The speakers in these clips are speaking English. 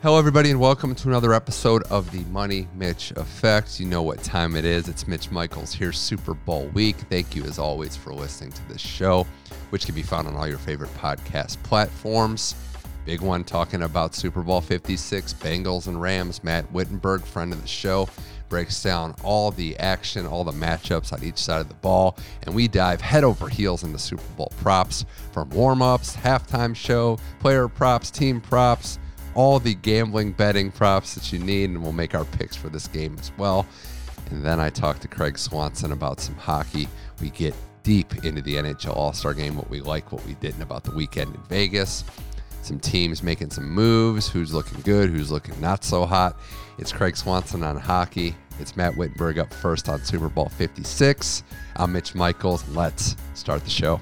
Hello, everybody, and welcome to another episode of the Money Mitch Effect. You know what time it is. It's Mitch Michaels here, Super Bowl week. Thank you, as always, for listening to this show, which can be found on all your favorite podcast platforms. Big one talking about Super Bowl 56, Bengals and Rams. Matt Wittenberg, friend of the show, breaks down all the action, all the matchups on each side of the ball, and we dive head over heels into Super Bowl props from warm ups, halftime show, player props, team props all the gambling betting props that you need, and we'll make our picks for this game as well. And then I talk to Craig Swanson about some hockey. We get deep into the NHL All Star game, what we like, what we didn't about the weekend in Vegas. Some teams making some moves, who's looking good, who's looking not so hot. It's Craig Swanson on hockey. It's Matt Wittenberg up first on Super Bowl 56. I'm Mitch Michaels. Let's start the show.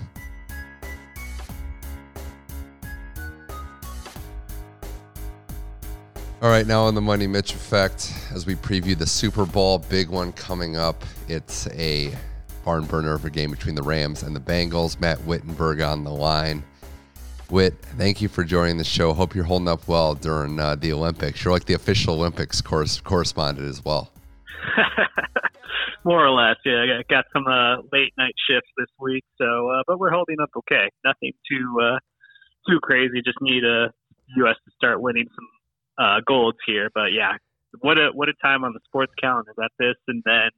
All right, now on the Money Mitch effect, as we preview the Super Bowl, big one coming up. It's a barn burner of a game between the Rams and the Bengals. Matt Wittenberg on the line. Witt, thank you for joining the show. Hope you're holding up well during uh, the Olympics. You're like the official Olympics course, correspondent as well. More or less, yeah. I got some uh, late night shifts this week, so uh, but we're holding up okay. Nothing too uh, too crazy. Just need a uh, U.S. to start winning some uh, golds here. But yeah, what a what a time on the sports calendar. Got this, and then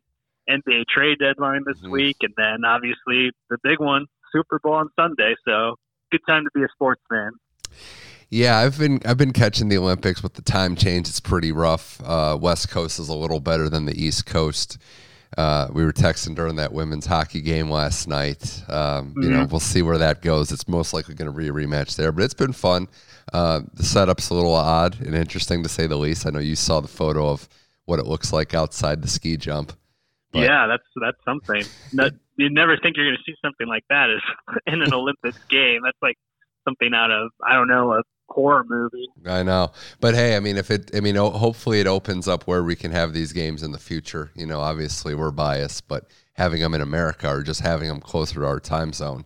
NBA trade deadline this mm-hmm. week, and then obviously the big one, Super Bowl on Sunday. So good time to be a sports fan. Yeah, I've been I've been catching the Olympics with the time change. It's pretty rough. Uh, West Coast is a little better than the East Coast. Uh, we were texting during that women's hockey game last night. Um, mm-hmm. You know, mm-hmm. we'll see where that goes. It's most likely going to be a rematch there, but it's been fun. Uh, the setup's a little odd and interesting to say the least. I know you saw the photo of what it looks like outside the ski jump. But. Yeah, that's that's something. you never think you're going to see something like that in an Olympics game. That's like something out of I don't know a horror movie. I know, but hey, I mean, if it, I mean, hopefully it opens up where we can have these games in the future. You know, obviously we're biased, but having them in America or just having them closer to our time zone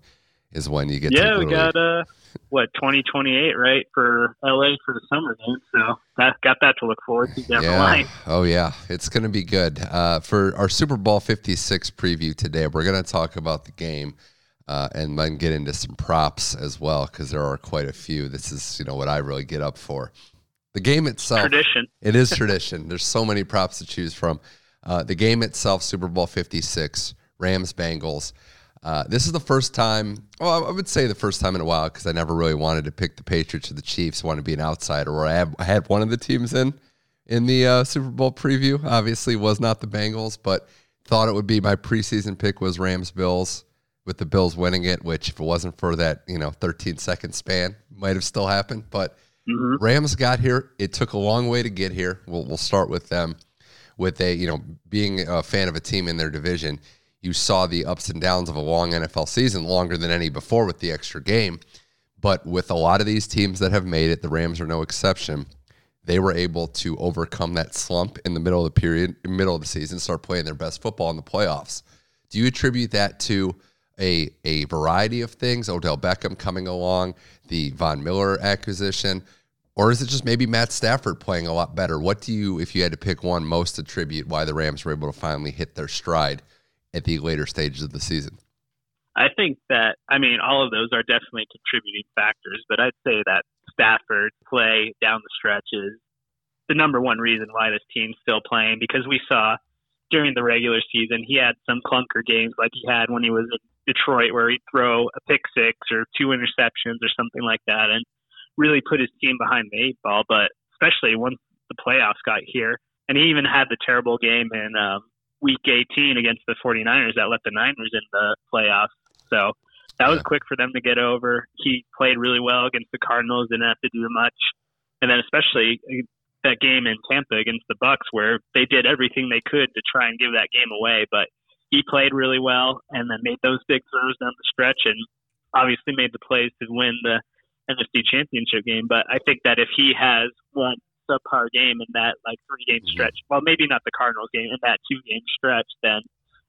is when you get. Yeah, we got uh, what twenty twenty eight right for LA for the summer game, so that got that to look forward to down yeah. the line. Oh yeah, it's going to be good. Uh, for our Super Bowl fifty six preview today, we're going to talk about the game. Uh, and then get into some props as well because there are quite a few. This is you know what I really get up for. The game itself, tradition. It is tradition. There's so many props to choose from. Uh, the game itself, Super Bowl 56, Rams Bengals. Uh, this is the first time, well, I would say the first time in a while because I never really wanted to pick the Patriots or the Chiefs. I wanted to be an outsider, or I, have, I had one of the teams in in the uh, Super Bowl preview. Obviously, was not the Bengals, but thought it would be my preseason pick was Rams Bills with the Bills winning it. Which, if it wasn't for that, you know, 13 second span, might have still happened. But mm-hmm. Rams got here. It took a long way to get here. We'll we'll start with them. With a you know being a fan of a team in their division you saw the ups and downs of a long NFL season, longer than any before with the extra game. But with a lot of these teams that have made it, the Rams are no exception. They were able to overcome that slump in the middle of the period, middle of the season, start playing their best football in the playoffs. Do you attribute that to a a variety of things? Odell Beckham coming along, the Von Miller acquisition, or is it just maybe Matt Stafford playing a lot better? What do you, if you had to pick one, most attribute why the Rams were able to finally hit their stride at the later stages of the season? I think that I mean all of those are definitely contributing factors, but I'd say that Stafford play down the stretch is the number one reason why this team's still playing because we saw during the regular season he had some clunker games like he had when he was in Detroit where he'd throw a pick six or two interceptions or something like that and really put his team behind the eight ball. But especially once the playoffs got here, and he even had the terrible game in um, week 18 against the 49ers that let the Niners in the playoffs. So that was quick for them to get over. He played really well against the Cardinals, didn't have to do much. And then especially uh, that game in Tampa against the Bucks where they did everything they could to try and give that game away, but he played really well and then made those big throws down the stretch and obviously made the plays to win the NFC championship game. But I think that if he has one subpar game in that like three game mm-hmm. stretch. Well, maybe not the Cardinals game in that two game stretch. Then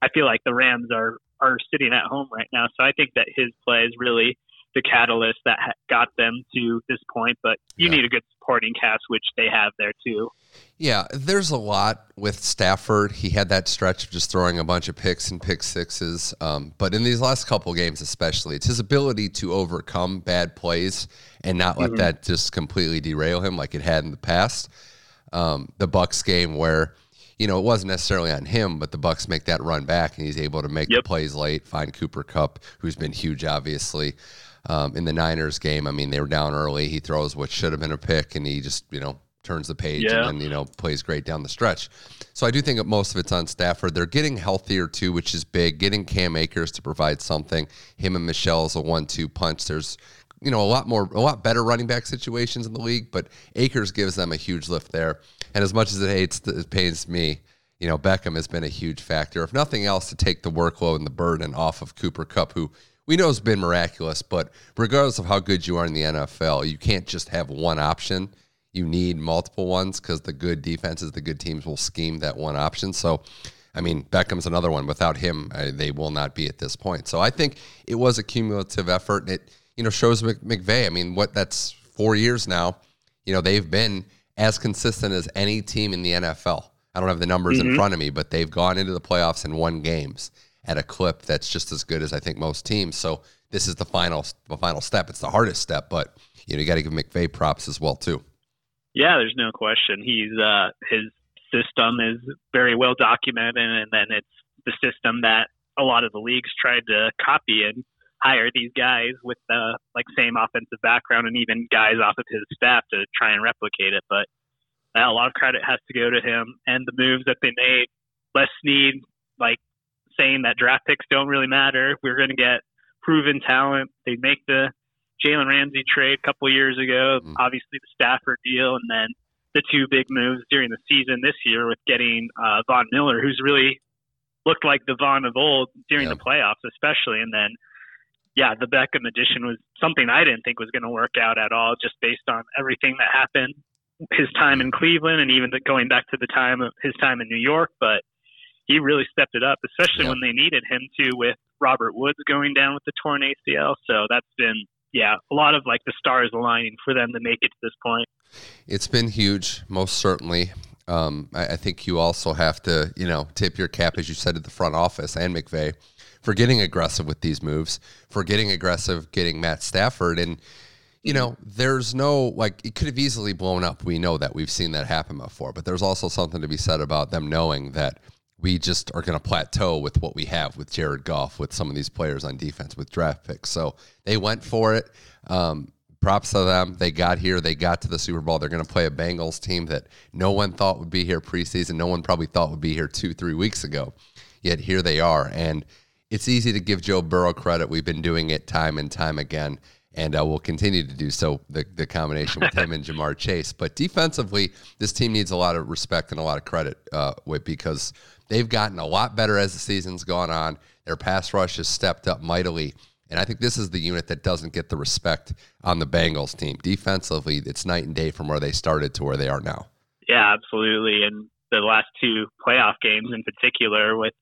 I feel like the Rams are are sitting at home right now. So I think that his plays really the catalyst that got them to this point. But you yeah. need a good supporting cast, which they have there too. Yeah, there's a lot with Stafford. He had that stretch of just throwing a bunch of picks and pick sixes. Um, but in these last couple games, especially, it's his ability to overcome bad plays and not let mm-hmm. that just completely derail him like it had in the past. Um, the Bucks game where you know, it wasn't necessarily on him, but the Bucks make that run back, and he's able to make yep. the plays late. Find Cooper Kupp, who's been huge, obviously. Um, in the Niners game, I mean, they were down early. He throws what should have been a pick, and he just, you know, turns the page yeah. and then, you know, plays great down the stretch. So I do think that most of it's on Stafford. They're getting healthier too, which is big. Getting Cam Akers to provide something. Him and Michel is a one-two punch. There's you know a lot more a lot better running back situations in the league, but Akers gives them a huge lift there. And as much as it hates it pains me, you know Beckham has been a huge factor. If nothing else, to take the workload and the burden off of Cooper Kupp who we know it's been miraculous. But regardless of how good you are in the NFL, you can't just have one option. You need multiple ones because the good defenses, the good teams will scheme that one option. So I mean, Beckham's another one. Without him, uh, they will not be at this point. So I think it was a cumulative effort. And it you know, shows McVay. I mean, what that's four years now. You know, they've been as consistent as any team in the NFL. I don't have the numbers mm-hmm. in front of me, but they've gone into the playoffs and won games at a clip that's just as good as I think most teams. So this is the final the final step. It's the hardest step, but you know you got to give McVay props as well too. Yeah, there's no question. He's uh, his system is very well documented, and then it's the system that a lot of the leagues tried to copy and hire these guys with the like same offensive background and even guys off of his staff to try and replicate it. But uh, a lot of credit has to go to him and the moves that they made. Les Snead, like saying that draft picks don't really matter. We're going to get proven talent. They make the Jalen Ramsey trade a couple years ago, mm. obviously the Stafford deal, and then the two big moves during the season this year with getting uh, Von Miller, who's really looked like the Von of old during the playoffs, especially, and then yeah, the Beckham addition was something I didn't think was going to work out at all, just based on everything that happened, his time in Cleveland, and even going back to the time of his time in New York. But he really stepped it up, especially yeah. when they needed him to, with Robert Woods going down with the torn ACL. So that's been yeah, a lot of like the stars aligning for them to make it to this point. It's been huge, most certainly. Um, I, I, think you also have to, you know, tip your cap, as you said, to the front office and McVay for getting aggressive with these moves, for getting aggressive getting Matt Stafford. And, you know, there's no, like, it could have easily blown up. We know that. We've seen that happen before. But there's also something to be said about them knowing that we just are going to plateau with what we have with Jared Goff, with some of these players on defense, with draft picks. So they went for it. Um, props to them. They got here. They got to the Super Bowl. They're going to play a Bengals team that no one thought would be here preseason. No one probably thought would be here two, three weeks ago. Yet here they are. And it's easy to give Joe Burrow credit. We've been doing it time and time again, and uh, we'll continue to do so. The, the combination with him and Ja'Marr Chase, but defensively, this team needs a lot of respect and a lot of credit uh, because they've gotten a lot better as the season's gone on. Their pass rush has stepped up mightily. And I think this is the unit that doesn't get the respect on the Bengals team. Defensively, it's night and day from where they started to where they are now. Yeah, absolutely. And the last two playoff games in particular with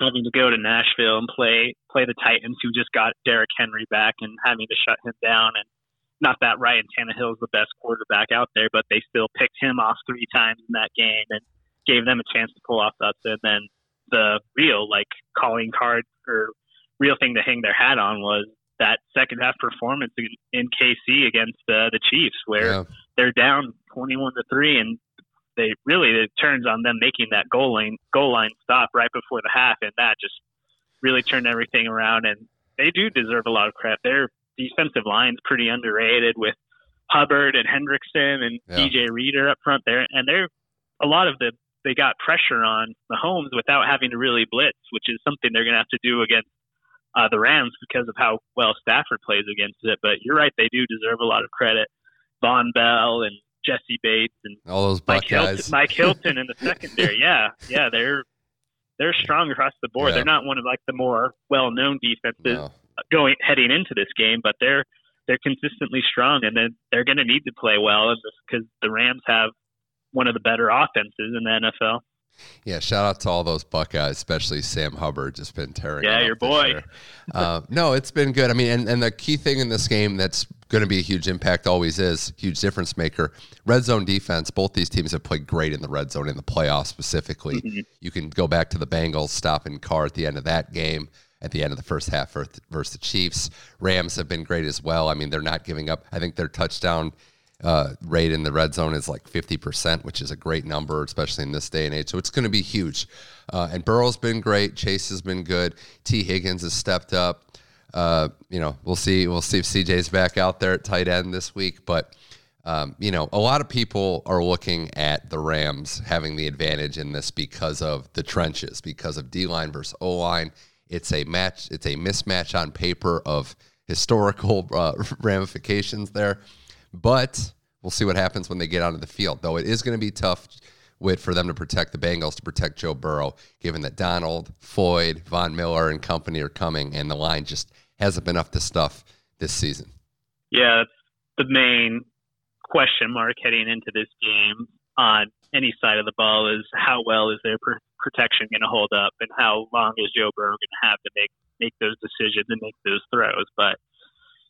having to go to Nashville and play play the Titans, who just got Derrick Henry back, and having to shut him down. And not that Ryan Tannehill is the best quarterback out there, but they still picked him off three times in that game and gave them a chance to pull off that. And then the real like calling card or real thing to hang their hat on was that second half performance in, in KC against uh, the Chiefs, where yeah. they're down twenty-one to three, and they really it turns on them making that goal line goal line stop right before the half, and that just really turned everything around. And they do deserve a lot of credit. Their defensive line's pretty underrated with Hubbard and Hendrickson and yeah. DJ Reader up front there, and they're a lot of the they got pressure on Mahomes without having to really blitz, which is something they're going to have to do against uh, the Rams because of how well Stafford plays against it. But you're right; they do deserve a lot of credit. Vonn Bell and Jessie Bates and all those Mike Hilton, Mike Hilton in the secondary. Yeah, yeah, they're they're strong across the board. Yeah. They're not one of like the more well-known defenses no. going heading into this game, but they're they're consistently strong, and then they're going to need to play well because the Rams have one of the better offenses in the NFL. Yeah, shout out to all those Buckeyes, especially Sam Hubbard, just been tearing. Yeah, your boy. uh, no, it's been good. I mean, and, and the key thing in this game that's going to be a huge impact, always is huge difference maker. Red zone defense. Both these teams have played great in the red zone in the playoffs specifically. Mm-hmm. You can go back to the Bengals stopping Carr at the end of that game at the end of the first half versus the Chiefs. Rams have been great as well. I mean, they're not giving up. I think their touchdown uh, rate in the red zone is like 50%, which is a great number, especially in this day and age. So it's going to be huge. Uh, and Burrow's been great. Chase has been good. Tee Higgins has stepped up. Uh, you know, we'll see. We'll see if CJ's back out there at tight end this week. But um, you know, a lot of people are looking at the Rams having the advantage in this because of the trenches, because of D line versus O line. It's a match. It's a mismatch on paper of historical uh, ramifications there. But we'll see what happens when they get onto the field. Though it is going to be tough for them to protect the Bengals to protect Joe Burrow, given that Donald, Floyd, Von Miller, and company are coming, and the line just hasn't been up to stuff this season. Yeah, the main question mark heading into this game on any side of the ball is how well is their pr- protection going to hold up, and how long is Joe Burrow going to have to make make those decisions and make those throws. But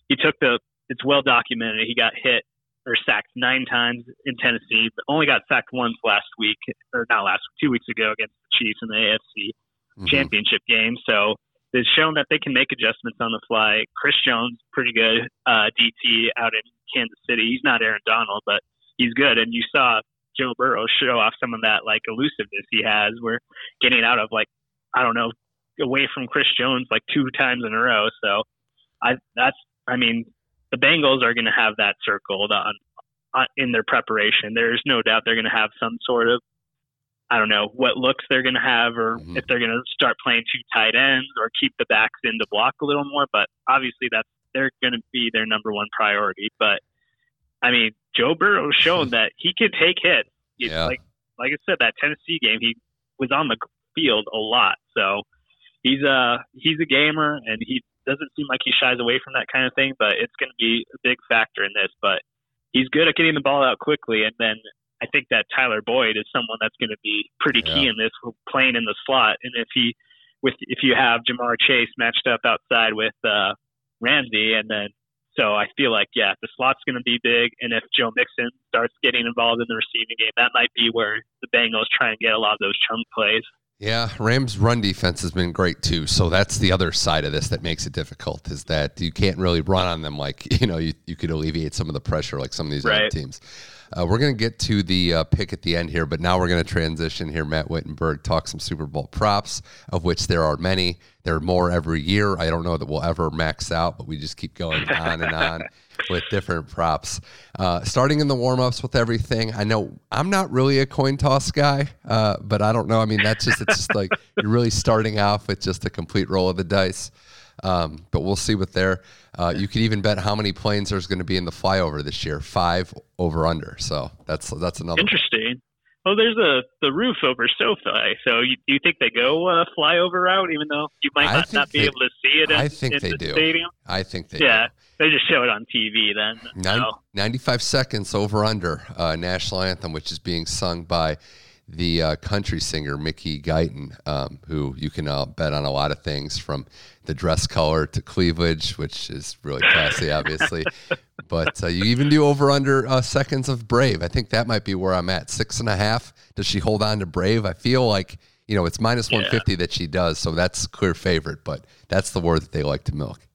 he took the it's well documented. He got hit or sacked nine times in Tennessee, but only got sacked once last week, or not last two weeks ago against the Chiefs in the AFC mm-hmm. Championship game. So it's shown that they can make adjustments on the fly. Chris Jones, pretty good uh, DT out in Kansas City. He's not Aaron Donald, but he's good. And you saw Joe Burrow show off some of that like elusiveness he has. We're getting out of like I don't know away from Chris Jones like two times in a row. So I that's I mean the Bengals are going to have that circled on, on in their preparation. There's no doubt they're going to have some sort of I don't know what looks they're going to have, or mm-hmm. if they're going to start playing two tight ends or keep the backs in the block a little more. But obviously, that's they're going to be their number one priority. But I mean, Joe Burrow shown that he can take hits. Yeah. Like like I said, that Tennessee game, he was on the field a lot. So he's a he's a gamer, and he doesn't seem like he shies away from that kind of thing, but it's going to be a big factor in this. But he's good at getting the ball out quickly, and then I think that Tyler Boyd is someone that's going to be pretty yeah. key in this, playing in the slot. And if he, with if you have Ja'Marr Chase matched up outside with uh, Ramsey, and then so I feel like yeah, the slot's going to be big. And if Joe Mixon starts getting involved in the receiving game, that might be where the Bengals try and get a lot of those chunk plays. Yeah, Rams' run defense has been great too. So that's the other side of this that makes it difficult is that you can't really run on them like you know you, you could alleviate some of the pressure like some of these right. other teams. Uh, we're going to get to the uh, pick at the end here, but now we're going to transition here. Matt Wittenberg talk some Super Bowl props, of which there are many. There are more every year. I don't know that we'll ever max out, but we just keep going on and on with different props. Uh, starting in the warm ups with everything. I know I'm not really a coin toss guy, uh, but I don't know. I mean, that's just it's just like you're really starting off with just a complete roll of the dice. Um, but we'll see what there. Uh, you could even bet how many planes there's going to be in the flyover this year. Five over under. So that's that's another interesting. Well, there's a the roof over SoFi. So you, do you think they go uh, flyover route, even though you might not, not be they, able to see it? In, I think they the do. Stadium? I think they. Yeah, do. They just show it on TV then. Nine, so. Ninety-five seconds over under uh, national anthem, which is being sung by the uh, country singer Mickey Guyton, um, who you can uh, bet on a lot of things from the dress color to cleavage, which is really classy, obviously. but uh, you even do over under uh, seconds of Brave. I think that might be where I'm at. Six and a half. Does she hold on to Brave? I feel like, you know, it's minus yeah. 150 that she does. So that's clear favorite, but that's the word that they like to milk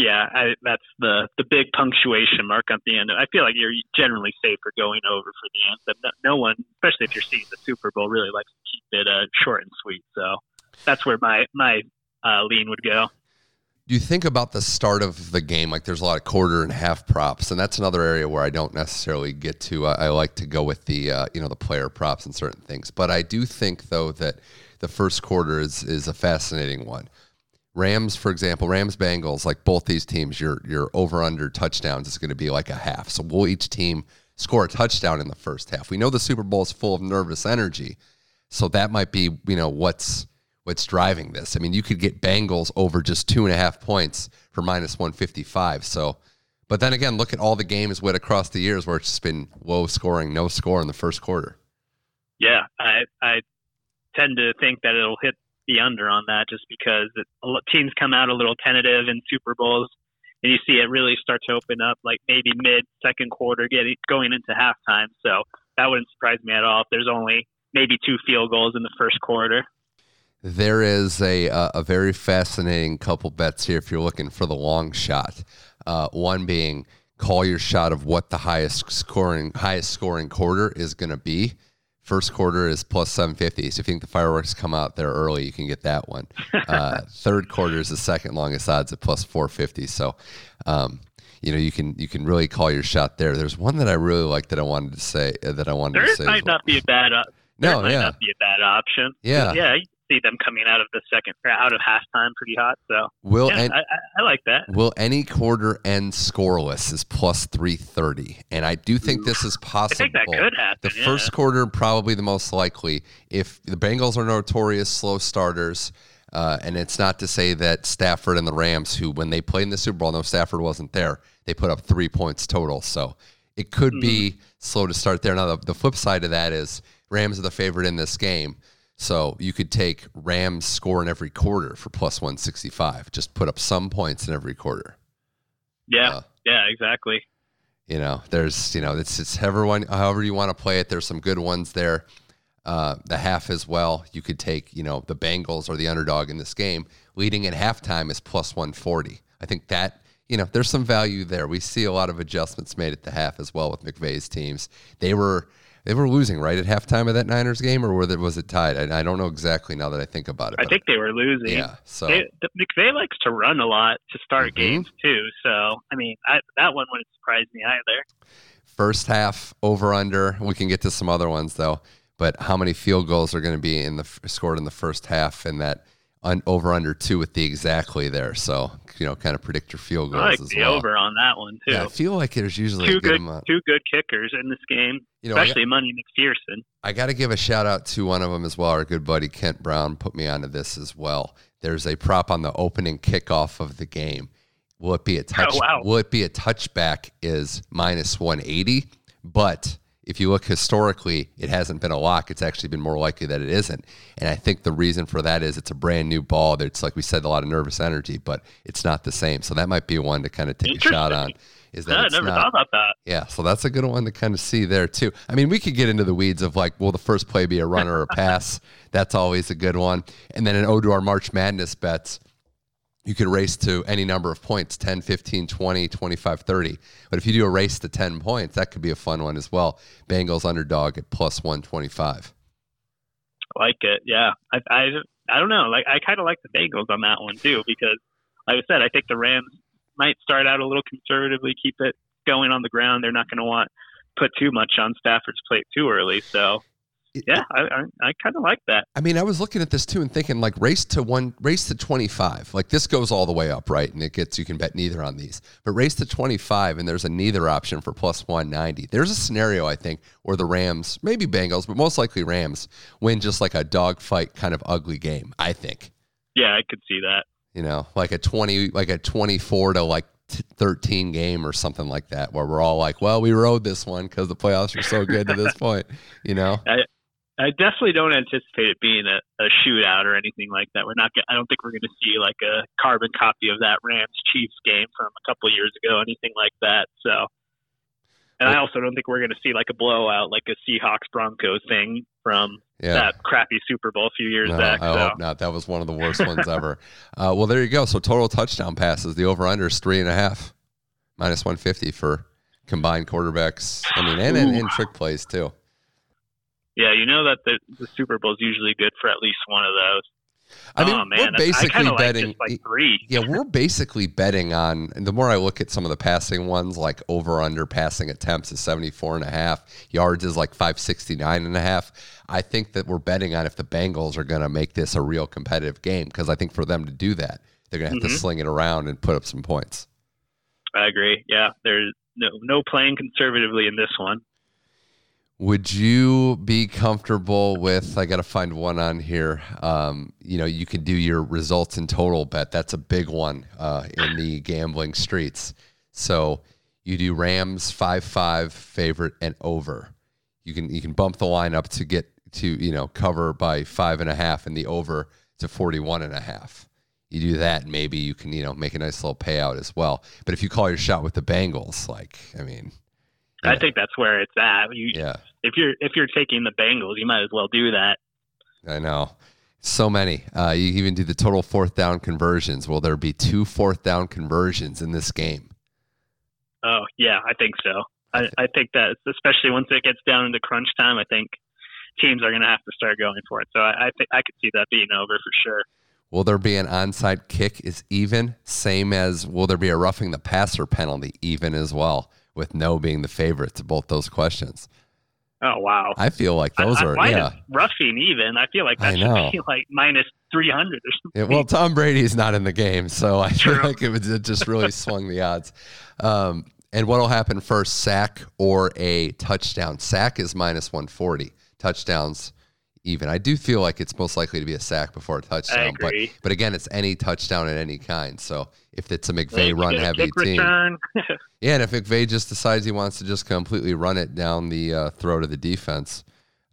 yeah, I, that's the the big punctuation mark at the end. I feel like you're generally safer going over for the anthem. No, no one, especially if you're seeing the Super Bowl, really likes to keep it uh, short and sweet. So that's where my my uh, lean would go. Do you think about the start of the game, like there's a lot of quarter and half props, and that's another area where I don't necessarily get to. I, I like to go with the uh, you know the player props and certain things, but I do think though that the first quarter is is a fascinating one Rams, for example, Rams Bengals, like both these teams, your your over under touchdowns is going to be like a half. So will each team score a touchdown in the first half? We know the Super Bowl is full of nervous energy, so that might be you know what's what's driving this. I mean, you could get Bengals over just two and a half points for minus one fifty five. So, but then again, look at all the games with across the years where it's just been low scoring, no score in the first quarter. Yeah, I I tend to think that it'll hit the under on that just because it, teams come out a little tentative in Super Bowls, and you see it really start to open up like maybe mid second quarter, getting going into halftime. So that wouldn't surprise me at all if there's only maybe two field goals in the first quarter. There is a a very fascinating couple bets here if you're looking for the long shot. Uh, one being call your shot of what the highest scoring highest scoring quarter is going to be. First quarter is plus 750. So if you think the fireworks come out there early, you can get that one. Uh, third quarter is the second longest odds at plus 450. So, um, you know, you can you can really call your shot there. There's one that I really like that I wanted to say uh, that I wanted there to say. might well. not be a bad. Uh, no, might yeah. not be a bad option. Yeah, yeah see them coming out of the second out of halftime pretty hot. So will yeah, I, I, like that. Will any quarter end scoreless is plus three thirty, and I do think this is possible. I think that could happen. The yeah. first quarter probably the most likely. If the Bengals are notorious slow starters. Uh, and it's not to say that Stafford and the Rams, who when they played in the Super Bowl, no Stafford wasn't there, they put up three points total. So it could mm. be slow to start there. Now the, the flip side of that is Rams are the favorite in this game. So you could take Rams score in every quarter for plus 165. Just put up some points in every quarter. Yeah. Uh, yeah, exactly. You know, there's, you know, it's, it's everyone, however you want to play it. There's some good ones there. Uh, the half as well. You could take, you know, the Bengals or the underdog in this game. Leading at halftime is plus 140. I think that, you know, there's some value there. We see a lot of adjustments made at the half as well with McVay's teams. They were, they were losing right at halftime of that Niners game, or was it tied? I, I, don't know exactly now that I think about it. I think they were losing. Yeah. So they, McVay likes to run a lot to start mm-hmm. games too. So I mean, I, that one wouldn't surprise me either. First half over under. We can get to some other ones though. But how many field goals are going to be in the scored in the first half, and that un, over under two with the exactly there. So you know, kind of predict your field goals. I like the well. over on that one too. Yeah, I feel like there's usually two good, good two good kickers in this game, you know, especially got, Money McPherson. I got to give a shout out to one of them as well. Our good buddy Kent Brown put me onto this as well. There's a prop on the opening kickoff of the game. Will it be a touch? Oh, wow. Will it be a touchback? Is minus 180, but if you look historically, it hasn't been a lock. It's actually been more likely that it isn't. And I think the reason for that is it's a brand new ball. It's like we said, a lot of nervous energy, but it's not the same. So that might be one to kind of take a shot on. Is that yeah, I never not, thought about that. Yeah, so that's a good one to kind of see there too. I mean, we could get into the weeds of like, will the first play be a run or a pass? That's always a good one. And then to our March Madness bets you could race to any number of points 10 15 20 25 30 but if you do a race to 10 points that could be a fun one as well bengals underdog at plus 125 I like it yeah i i, I don't know like i kind of like the bengals on that one too because like i said i think the rams might start out a little conservatively keep it going on the ground they're not going to want put too much on stafford's plate too early so yeah, I, I, I kind of like that. I mean, I was looking at this too and thinking like race to one, race to 25. Like this goes all the way up, right? And it gets, you can bet neither on these. But race to 25 and there's a neither option for plus 190. There's a scenario, I think, where the Rams, maybe Bengals, but most likely Rams, win just like a dogfight kind of ugly game, I think. Yeah, I could see that. You know, like a 20, like a 24 to like 13 game or something like that where we're all like well we rode this one because the playoffs are so good to this point you know I, I definitely don't anticipate it being a, a shootout or anything like that. We're not. I don't think we're going to see like a carbon copy of that Rams Chiefs game from a couple years ago, anything like that. So, and I also don't think we're going to see like a blowout, like a Seahawks Broncos thing from yeah. that crappy Super Bowl a few years no, back. I so. hope not. That was one of the worst ones ever. Uh, well, there you go. So total touchdown passes. The over under is three and a half, minus one fifty for combined quarterbacks. I mean, and, and, and trick plays too. Yeah, you know that the, the Super Bowl is usually good for at least one of those. I mean, oh, we're basically betting. like three. Yeah, we're basically betting on. And the more I look at some of the passing ones, like over under passing attempts is 74 and a half, yards is like 569 and a half. I think that we're betting on if the Bengals are going to make this a real competitive game because I think for them to do that, they're going to have mm-hmm. to sling it around and put up some points. I agree. Yeah, there's no no playing conservatively in this one. Would you be comfortable with? I got to find one on here. Um, you know, you can do your results in total bet. That's a big one uh, in the gambling streets. So you do Rams five five favorite and over. You can you can bump the line up to get to you know cover by five and a half and the over to 41 and a half. You do that, maybe you can you know make a nice little payout as well. But if you call your shot with the Bengals, like I mean, I think that's where it's at. You, yeah, if you're if you're taking the Bengals, you might as well do that. I know. So many. Uh, you even do the total fourth down conversions. Will there be two fourth down conversions in this game? Oh yeah, I think so. I, I think that especially once it gets down into crunch time, I think teams are going to have to start going for it. So I, I think I could see that being over for sure. Will there be an onside kick is even, same as will there be a roughing the passer penalty even as well, with no being the favorite to both those questions. Oh wow! I feel like those I, are why yeah. is roughing even? I feel like that I should know. be like minus three hundred or Yeah, something. well, Tom Brady's not in the game, so I feel like it, was, it just really swung the odds. Um, and what will happen first, sack or a touchdown? Sack is minus 140. Touchdowns even. I do feel like it's most likely to be a sack before a touchdown. But, but again, it's any touchdown at any kind. So if it's a McVay run heavy team. Yeah, and if McVay just decides he wants to just completely run it down the uh, throat of the defense,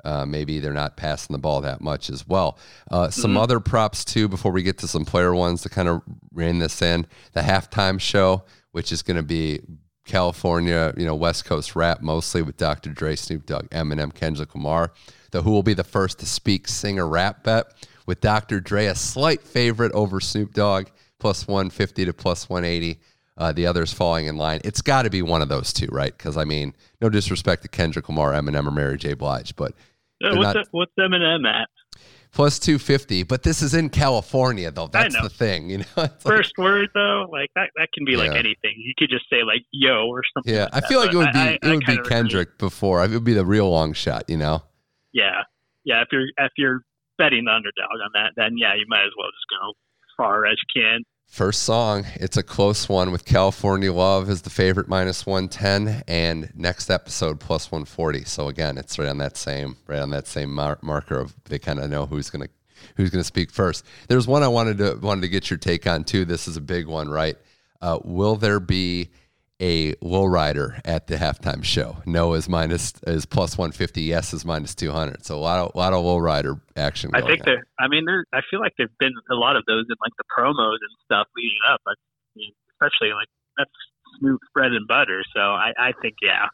uh, maybe they're not passing the ball that much as well. Uh, some Mm-hmm. other props too before we get to some player ones to kind of rein this in. The halftime show, which is going to be California, you know, West Coast rap mostly with Dr. Dre, Snoop Dogg, Eminem, Kendrick Lamar. The who will be the first to speak singer rap bet with Dr. Dre a slight favorite over Snoop Dogg plus 150 to plus 180. Uh, the others falling in line. It's got to be one of those two, right? Because I mean, no disrespect to Kendrick Lamar, Eminem, or Mary J. Blige, but They're what's not- that, what's Eminem at? plus 250. But this is in California, though. That's the thing, you know. It's like- First word though, like that, that can be like anything. You could just say like "yo" or something. yeah, like I that, feel like it would be I- it would be kinda agree. Kendrick before. It would be the real long shot, you know. Yeah, yeah. If you're if you're betting the underdog on that, then yeah, you might as well just go as far as you can. First song, it's a close one with California Love as the favorite minus 110 and next episode plus 140. So again, it's right on that same right on that same mar- marker of they kind of know who's going to who's going to speak first. There's one I wanted to wanted to get your take on too. This is a big one, right? Uh, will there be a lowrider at the halftime show? No is minus is plus 150. Yes is minus 200. So a lot of lot of lowrider action. I think on. there. I mean, there. I feel like there's been a lot of those in like the promos and stuff leading up. I mean, especially like that's Snoop's bread and butter. So I, I think yeah.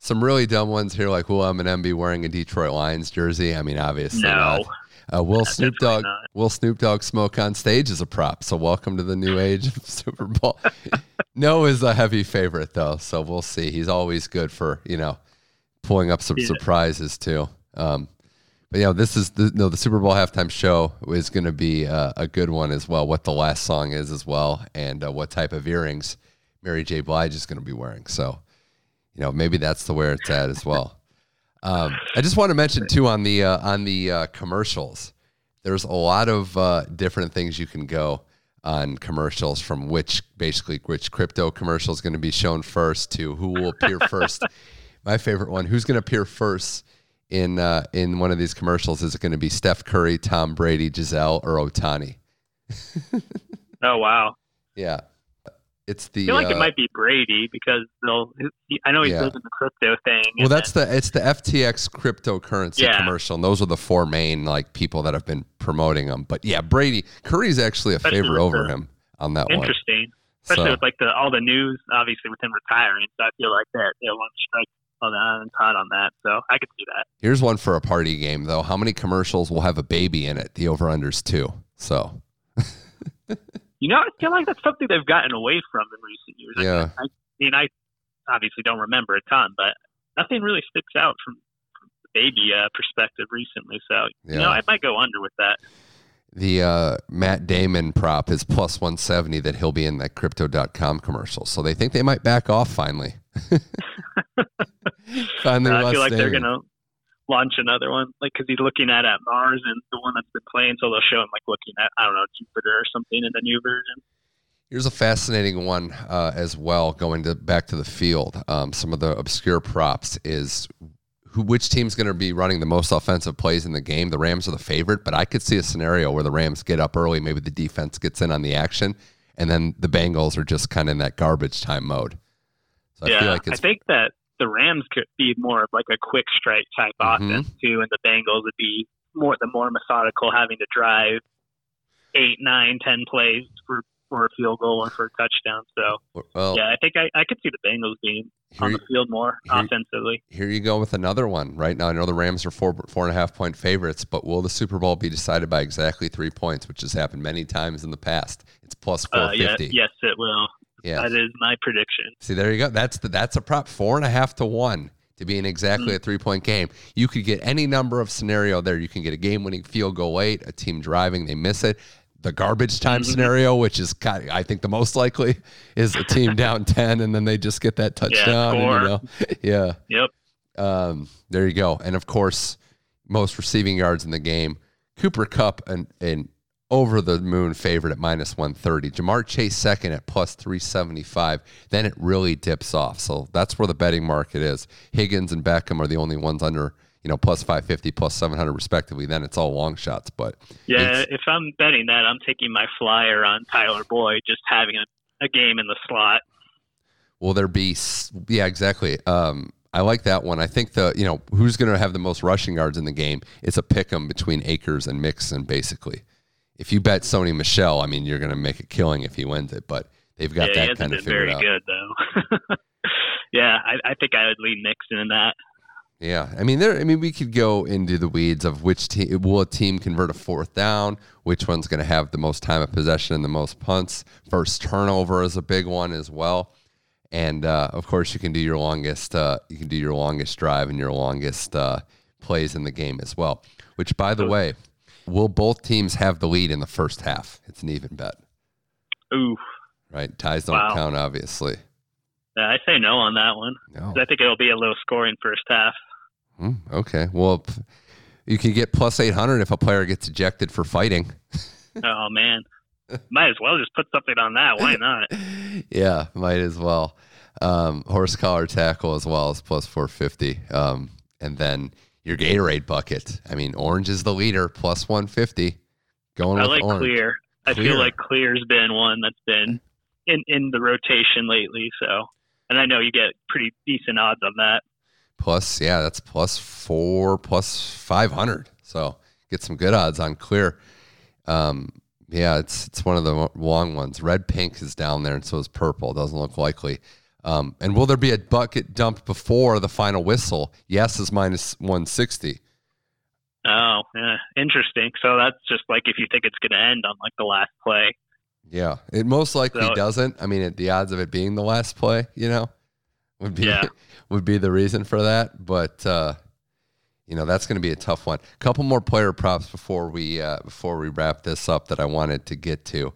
Some really dumb ones here, like will Eminem be wearing a Detroit Lions jersey? I mean, obviously No. not. Uh, will Snoop Dogg not. will Snoop Dogg smoke on stage as a prop? So welcome to the new age of Super Bowl. no is a heavy favorite though, so we'll see. He's always good for you know pulling up some Yeah. surprises too. Um, but you know, this is the no the Super Bowl halftime show is going to be uh, a good one as well. What the last song is as well, and uh, what type of earrings Mary J. Blige is going to be wearing. So you know, maybe that's the where it's at as well. Um, I just want to mention too on the uh, on the uh, commercials. There's a lot of uh, different things you can go on commercials from which basically which crypto commercial is going to be shown first to who will appear first. My favorite one: who's going to appear first in uh, in one of these commercials? Is it going to be Steph Curry, Tom Brady, Gisele, or Ohtani? Oh wow. Yeah, it's the. I feel like uh, it might be Brady because they'll. I know he's Yeah. the crypto thing. Well, that's the it's the FTX cryptocurrency Yeah. commercial, and those are the four main like people that have been promoting them. But yeah, Brady Curry's actually a favorite over the- him on that then one. interesting, especially So with like the all the news, obviously with him retiring. So I feel like that they'll want to strike on the on that. So I could see that. here's one for a party game though. How many commercials will have a baby in it? The over unders two. So You know, I feel like that's something they've gotten away from in recent years. Yeah. I, mean, I obviously don't remember a ton, but nothing really sticks out from, from the baby uh, perspective recently. So, you know, I might go under with that. the uh, Matt Damon prop is plus one seventy that he'll be in that crypto.com commercial. So they think they might back off finally. finally, Uh, I feel like they're going to launch another one, like because he's looking at at Mars and the one that's been playing. So they'll show him like looking at I don't know Jupiter or something in the new version. Here's a fascinating one uh, as well. Going to back to the field, um, some of the obscure props is who, which team's going to be running the most offensive plays in the game. The Rams are the favorite, but I could see a scenario where the Rams get up early, maybe the defense gets in on the action, and then the Bengals are just kind of in that garbage time mode. So I yeah, feel like it's I think that the Rams could be more of like a quick strike type Mhm. offense too, and the Bengals would be more the more methodical, having to drive eight, nine, ten plays for for a field goal or for a touchdown. So Well, yeah, I think I, I could see the Bengals being on the field more here- offensively. here you go with another one. Right now, I know the Rams are four four and a half point favorites, but will the Super Bowl be decided by exactly three points, which has happened many times in the past? It's plus four Uh, yeah, yes, it will. Yeah. That is my prediction. See, there you go. That's the that's a prop four and a half to one to be in exactly a three point game. You could get any number of scenario there. You can get a game winning field goal late, a team driving, they miss it. The garbage time scenario, which is kind I think the most likely, is a team down ten and then they just get that touchdown. and, you know, yeah. Yep. Um, there you go. And of course, most receiving yards in the game. Cooper Kupp and an over the moon favorite at minus 130. Ja'Marr Chase second at plus 375. Then it really dips off. So that's where the betting market is. Higgins and Beckham are the only ones under, you know, plus 550, plus 700 respectively. Then it's all long shots. But Yeah, if I'm betting that, I'm taking my flyer on Tyler Boyd just having a, a game in the slot. Will there be? Yeah, exactly. Um, I like that one. I think the you know who's going to have the most rushing yards in the game. It's a pick 'em between Akers and Mixon, basically. If you bet Sony Michel, I mean you're going to make a killing if he wins it. But they've got yeah, that kind of figured very out. good though. yeah, I, I think I would lean Mixon in that. Yeah, I mean there. I mean we could go into the weeds of which team will a team convert a fourth down, which one's going to have the most time of possession and the most punts. First turnover is a big one as well, and uh, of course you can do your longest. Uh, you can do your longest drive and your longest uh, plays in the game as well. Which, by the way, will both teams have the lead in the first half? It's an even bet, Ooh, right? Ties don't Wow. count, obviously. yeah, I say no on that one. No. I think it'll be a low scoring first half. Hmm, okay. Well, you can get plus eight hundred if a player gets ejected for fighting. oh man, might as well just put something on that. Why not? yeah, might as well. Um, horse collar tackle as well as plus 450. Um, and then your Gatorade bucket. I mean, orange is the leader, plus 150. Going I with like orange. Clear. I Clear. feel like Clear's been one that's been in in the rotation lately. So, and I know you get pretty decent odds on that. Plus, yeah, that's plus four, plus 500. So get some good odds on clear. Um, yeah, it's it's one of the long ones. Red pink is down there, and so is purple. Doesn't look likely. Um, and will there be a bucket dumped before the final whistle? Yes is minus 160. Oh, yeah, interesting. So that's just like if you think it's going to end on like the last play. Yeah, it most likely So- doesn't. I mean, it, the odds of it being the last play, you know, would be Yeah. would be the reason for that. But uh, you know, that's going to be a tough one. A couple more player props before we uh, before we wrap this up that I wanted to get to.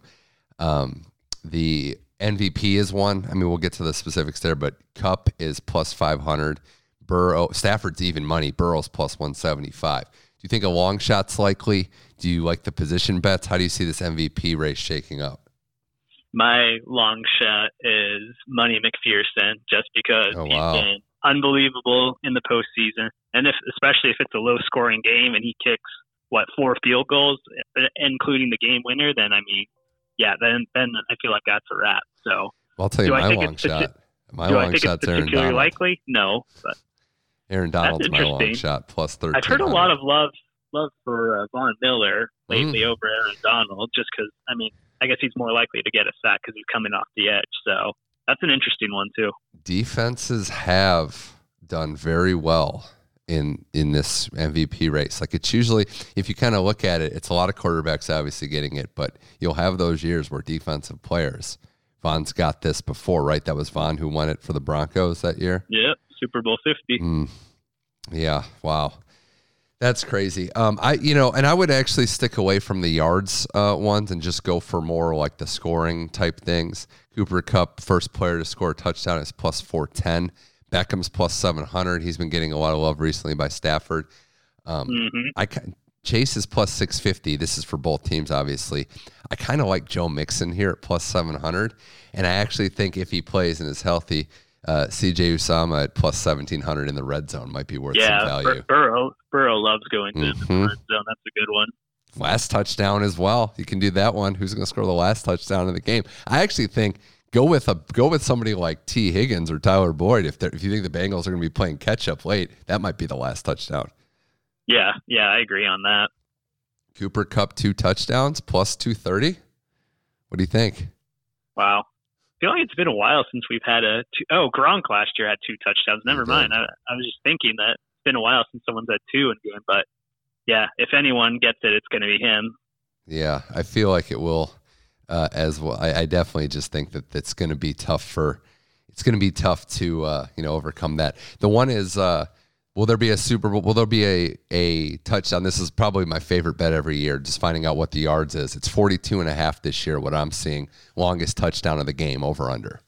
Um, the MVP is one. I mean, we'll get to the specifics there, but Kupp is plus five hundred. Burrow, Stafford's even money. Burrow's plus one seventy five. Do you think a long shot's likely? Do you like the position bets? How do you see this MVP race shaking up? My long shot is Money McPherson, just because Oh, he's wow. been unbelievable in the postseason, and if especially if it's a low scoring game and he kicks what four field goals, including the game winner, then I mean, yeah, then then I feel like that's a wrap. So I'll tell you I my long shot. My do I long think shot's it's particularly likely? No, but Aaron Donald's my long shot plus thirteen. I've heard a lot of love love for uh, Von Miller lately Mm. over Aaron Donald, just because I mean, I guess he's more likely to get a sack because he's coming off the edge. So that's an interesting one too. defenses have done very well in in this MVP race. Like it's usually if you kind of look at it, it's a lot of quarterbacks obviously getting it, but you'll have those years where defensive players. Von's got this before, right? That was Von who won it for the Broncos that year. Yep, Super Bowl fifty. Mm. Yeah. Wow. That's crazy. Um, I you know, and I would actually stick away from the yards uh, ones and just go for more like the scoring type things. Cooper Kupp, first player to score a touchdown, is plus four ten. Beckham's plus seven hundred. He's been getting a lot of love recently by Stafford. Um, hmm I Chase is plus six fifty. This is for both teams, obviously. I kind of like Joe Mixon here at plus seven hundred, and I actually think if he plays and is healthy, uh, C.J. Uzomah at plus seventeen hundred in the red zone might be worth some Yeah, value. Bur- Burrow Burrow loves going to the Mhm. red zone. That's a good one. last touchdown as well. You can do that one. Who's going to score the last touchdown in the game? I actually think go with a go with somebody like Tee Higgins or Tyler Boyd. If if you think the Bengals are going to be playing catch up late, that might be the last touchdown. Yeah, yeah, I agree on that. Cooper Kupp two touchdowns plus two thirty. What do you think? Wow, I feel like it's been a while since we've had a two, oh Gronk last year had two touchdowns. Never mind. I, I was just thinking that it's been a while since someone's had two in game, but yeah, if anyone gets it, it's going to be him. Yeah, I feel like it will uh, as well. I, I, definitely just think that it's going to be tough for it's going to be tough to uh, you know overcome that. The one is uh, will there be a Super Bowl? Will there be a a touchdown? This is probably my favorite bet every year. Just finding out what the yards is. It's 42 and a half this year. What I'm seeing, longest touchdown of the game, over under.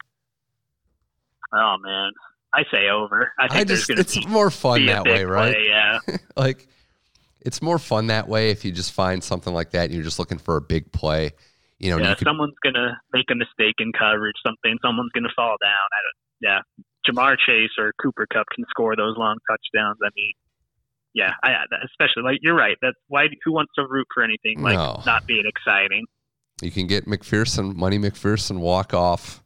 Oh man, I say over. I think I just, it's be, more fun that way, right? Play, yeah, like it's more fun that way if you just find something like that and you're just looking for a big play. You know, yeah, you could, someone's gonna make a mistake in coverage, something, someone's gonna fall down. I don't, yeah, Ja'Marr Chase or Cooper Kupp can score those long touchdowns. I mean, yeah, I, especially like you're right. That's why who wants to root for anything like no. not being exciting. You can get McPherson, Money McPherson walk off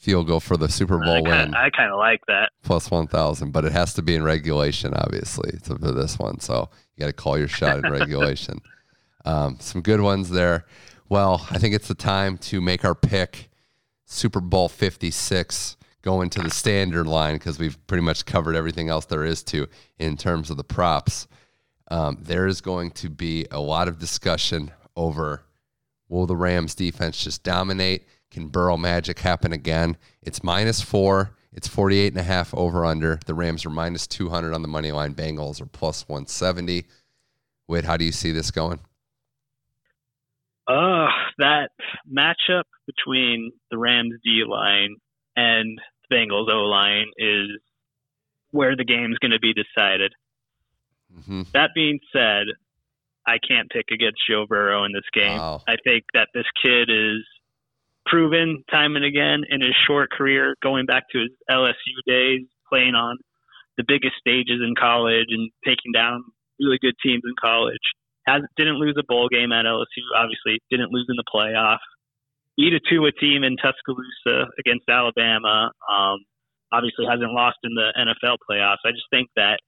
field goal for the Super Bowl I kinda, win. I kind of like that. Plus 1,000, but it has to be in regulation, obviously, for this one. So you got to call your shot in regulation. Um, some good ones there. Well, I think it's the time to make our pick. Super Bowl 56 going to the standard line because we've pretty much covered everything else there is to in terms of the props. Um, there is going to be a lot of discussion over will the Rams defense just dominate? Can Burrow magic happen again? It's minus four. It's 48 and a half over under. The Rams are minus 200 on the money line. Bengals are plus 170. Wait, how do you see this going? Uh, that matchup between the Rams D line and the Bengals O line is where the game's going to be decided. Mm-hmm. That being said, I can't pick against Joe Burrow in this game. Wow. I think that this kid is proven time and again in his short career, going back to his LSU days, playing on the biggest stages in college and taking down really good teams in college. Has didn't lose a bowl game at LSU. Obviously, didn't lose in the playoff. Beat a two a team in Tuscaloosa against Alabama. Um, obviously, hasn't lost in the NFL playoffs. I just think that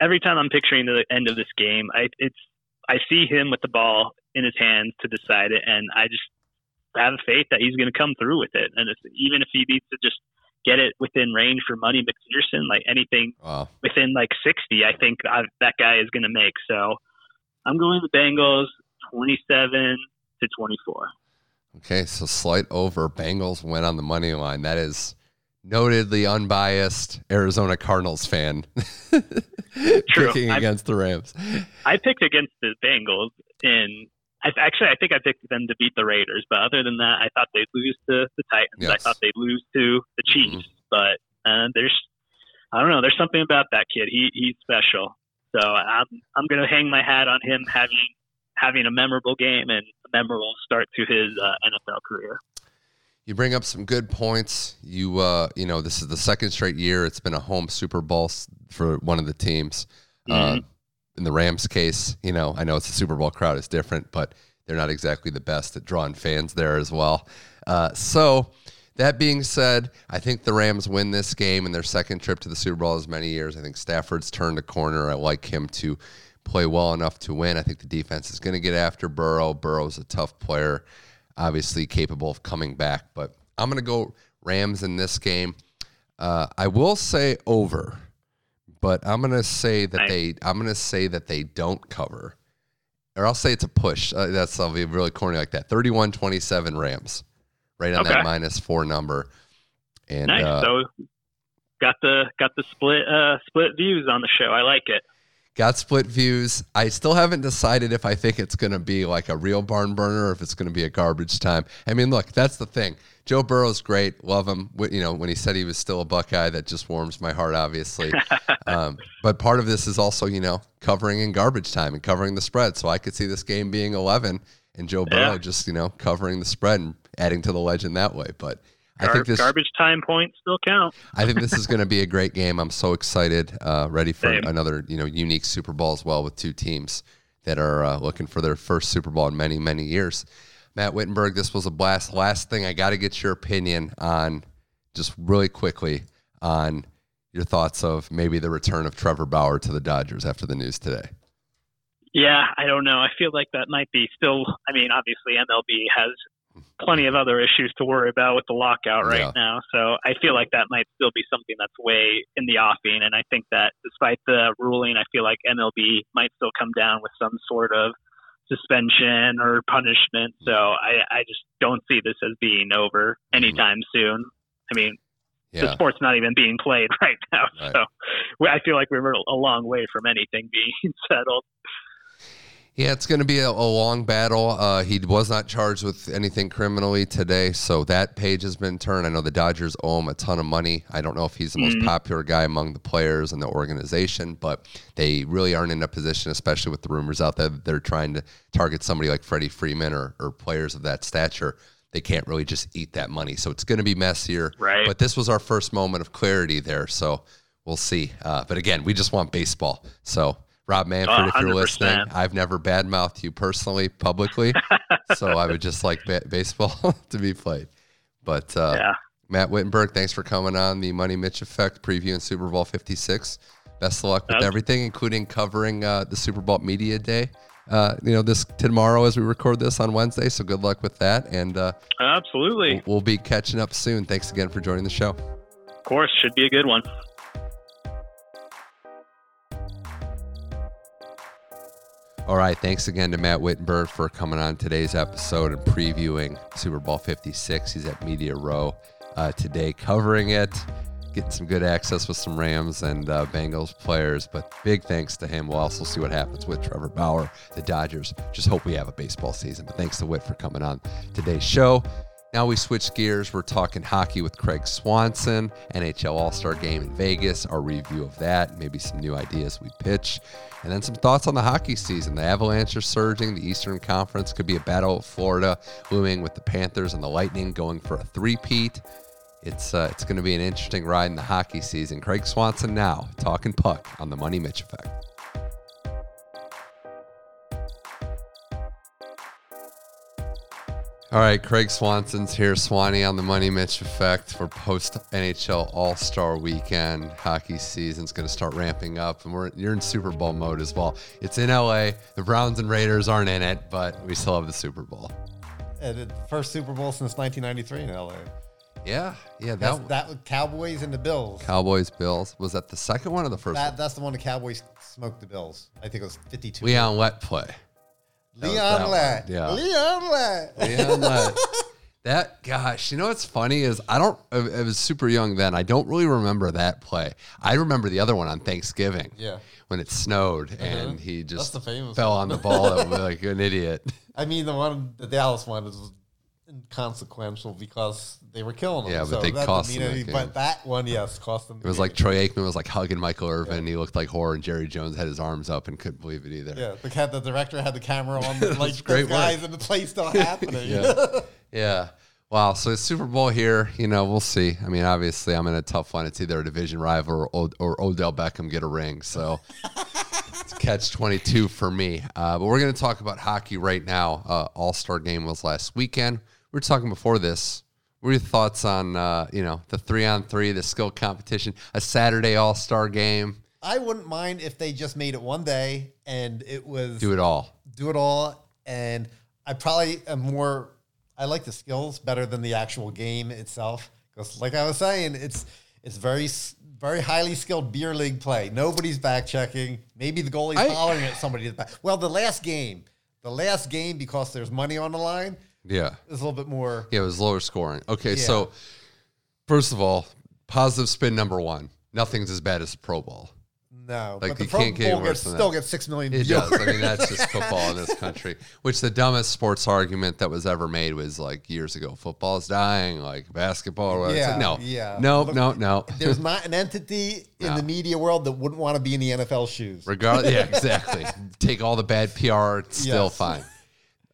every time I'm picturing the end of this game, I it's I see him with the ball in his hands to decide it, and I just have faith that he's going to come through with it. And even if he needs to just get it within range for Money McPherson, like anything wow. within like 60, I think I, that guy is going to make. So I'm going the Bengals 27 to 24. Okay, so slight over. Bengals went on the money line. That is notedly unbiased Arizona Cardinals fan True. picking against the Rams. I picked against the Bengals in I, actually, I think I picked them to beat the Raiders, but other than that, I thought they'd lose to the Titans. Yes. I thought they'd lose to the Chiefs, mm-hmm. but uh, there's, I don't know, there's something about that kid. He he's special. So I'm I'm gonna hang my hat on him having having a memorable game and a memorable start to his uh, NFL career. You bring up some good points. You uh, you know, this is the second straight year it's been a home Super Bowl for one of the teams. Uh, mm-hmm. Uh, in the Rams case, you know, I know it's a Super Bowl crowd, it's different, but they're not exactly the best at drawing fans there as well. Uh, so, that being said, I think the Rams win this game in their second trip to the Super Bowl as many years. I think Stafford's turned a corner. I like him to play well enough to win. I think the defense is going to get after Burrow. Burrow's a tough player, obviously capable of coming back, but I'm going to go Rams in this game. Uh, I will say over but I'm gonna say that they I'm gonna say that they don't cover, or I'll say it's a push. Uh, that's I'll be really corny like that. 31-27 Rams, right on okay. that minus four number. And nice. Uh, so got the got the split uh, split views on the show. I like it. Got split views. I still haven't decided if I think it's going to be like a real barn burner or if it's going to be a garbage time. I mean, look, that's the thing. Joe Burrow's great. Love him. You know, when he said he was still a Buckeye, that just warms my heart, obviously. um, but part of this is also, you know, covering in garbage time and covering the spread. So I could see this game being 11 and Joe Burrow yeah. just, you know, covering the spread and adding to the legend that way. But I think this garbage time points still count. I think this is going to be a great game. I'm so excited, uh, ready for Same. another you know unique Super Bowl as well with two teams that are uh, looking for their first Super Bowl in many many years. Matt Wittenberg, this was a blast. Last thing, I got to get your opinion on, just really quickly, on your thoughts of maybe the return of Trevor Bauer to the Dodgers after the news today. Yeah, I don't know. I feel like that might be still. I mean, obviously MLB has plenty of other issues to worry about with the lockout right yeah. now. So I feel like that might still be something that's way in the offing. And I think that despite the ruling, I feel like MLB might still come down with some sort of suspension or punishment. So I, I just don't see this as being over anytime mm-hmm. soon. I mean, yeah. the sport's not even being played right now. Right. So I feel like we're a long way from anything being settled. Yeah, it's going to be a, a long battle. Uh, he was not charged with anything criminally today, so that page has been turned. I know the Dodgers owe him a ton of money. I don't know if he's the mm-hmm. most popular guy among the players and the organization, but they really aren't in a position, especially with the rumors out there that they're trying to target somebody like Freddie Freeman or, or players of that stature. They can't really just eat that money, so it's going to be messier. Right. But this was our first moment of clarity there, so we'll see. Uh, but again, we just want baseball, so Rob Manfred, if you're listening, I've never badmouthed you personally, publicly. so I would just like ba- baseball to be played. But uh, yeah. Matt Wittenberg, thanks for coming on the Money Mitch Effect preview in Super Bowl 56. Best of luck with everything, including covering uh, the Super Bowl Media Day. Uh, you know, this tomorrow as we record this on Wednesday. So good luck with that. And uh, absolutely, we'll, we'll be catching up soon. Thanks again for joining the show. Of course, should be a good one. All right. Thanks again to Matt Wittenberg for coming on today's episode and previewing Super Bowl 56. He's at Media Row uh, today covering it, getting some good access with some Rams and uh, Bengals players. But big thanks to him. We'll also see what happens with Trevor Bauer, the Dodgers. Just hope we have a baseball season. But thanks to Witt for coming on today's show. Now we switch gears. We're talking hockey with Craig Swanson, NHL All Star Game in Vegas, our review of that, maybe some new ideas we pitch, and then some thoughts on the hockey season. The Avalanche are surging. The Eastern Conference could be a battle of Florida looming with the Panthers and the Lightning going for a three-peat. It's, uh, it's going to be an interesting ride in the hockey season. Craig Swanson now talking puck on the Money Mitch Effect. All right, Craig Swanson's here. Swanee on the Money Mitch Effect for post NHL All Star Weekend. Hockey season's going to start ramping up, and we're you're in Super Bowl mode as well. It's in LA. The Browns and Raiders aren't in it, but we still have the Super Bowl. Yeah, the first Super Bowl since 1993 in LA. Yeah, yeah, that that's, that was Cowboys and the Bills. Cowboys Bills was that the second one or the first? That, one? That's the one the Cowboys smoked the Bills. I think it was 52. Leon Lett play. Leon Lett. Yeah. Leon Lett. Leon. That gosh, you know what's funny is I don't. I was super young then. I don't really remember that play. I remember the other one on Thanksgiving. Yeah. When it snowed uh-huh. and he just fell one. on the ball like an idiot. I mean, the one, the Dallas one, is inconsequential because they were killing them. Yeah, but so they cost them. That but that one, yes, cost them. it was game. like Troy Aikman was like hugging Michael Irvin. Yeah. He looked like horror, and Jerry Jones had his arms up and couldn't believe it either. Yeah, the, cat, the director had the camera on the like great guys, and the play still happening. yeah. yeah. Wow. So it's Super Bowl here. You know, we'll see. I mean, obviously, I'm in a tough one. It's either a division rival or, or Odell Beckham get a ring. So it's catch 22 for me. Uh, but we're going to talk about hockey right now. Uh, All Star game was last weekend. We were talking before this what are your thoughts on uh, you know the three on three, the skill competition, a Saturday All Star game? I wouldn't mind if they just made it one day and it was do it all, do it all, and I probably am more. I like the skills better than the actual game itself because, like I was saying, it's it's very very highly skilled beer league play. Nobody's back checking. Maybe the goalie's I, hollering at somebody. Back. Well, the last game, the last game because there's money on the line yeah. It's a little bit more. Yeah, it was lower scoring. Okay, yeah. so first of all, positive spin number one. Nothing's as bad as the Pro Bowl. No, like but the Pro Bowl gets, still gets six million. It does. I mean, that's just football in this country. Which the dumbest sports argument that was ever made was like years ago. Football is dying, like basketball. Yeah, like, no, yeah. No, Look, no, no. There's not an entity in no. the media world that wouldn't want to be in the NFL shoes. Regardless, yeah, exactly. Take all the bad PR, it's still fine.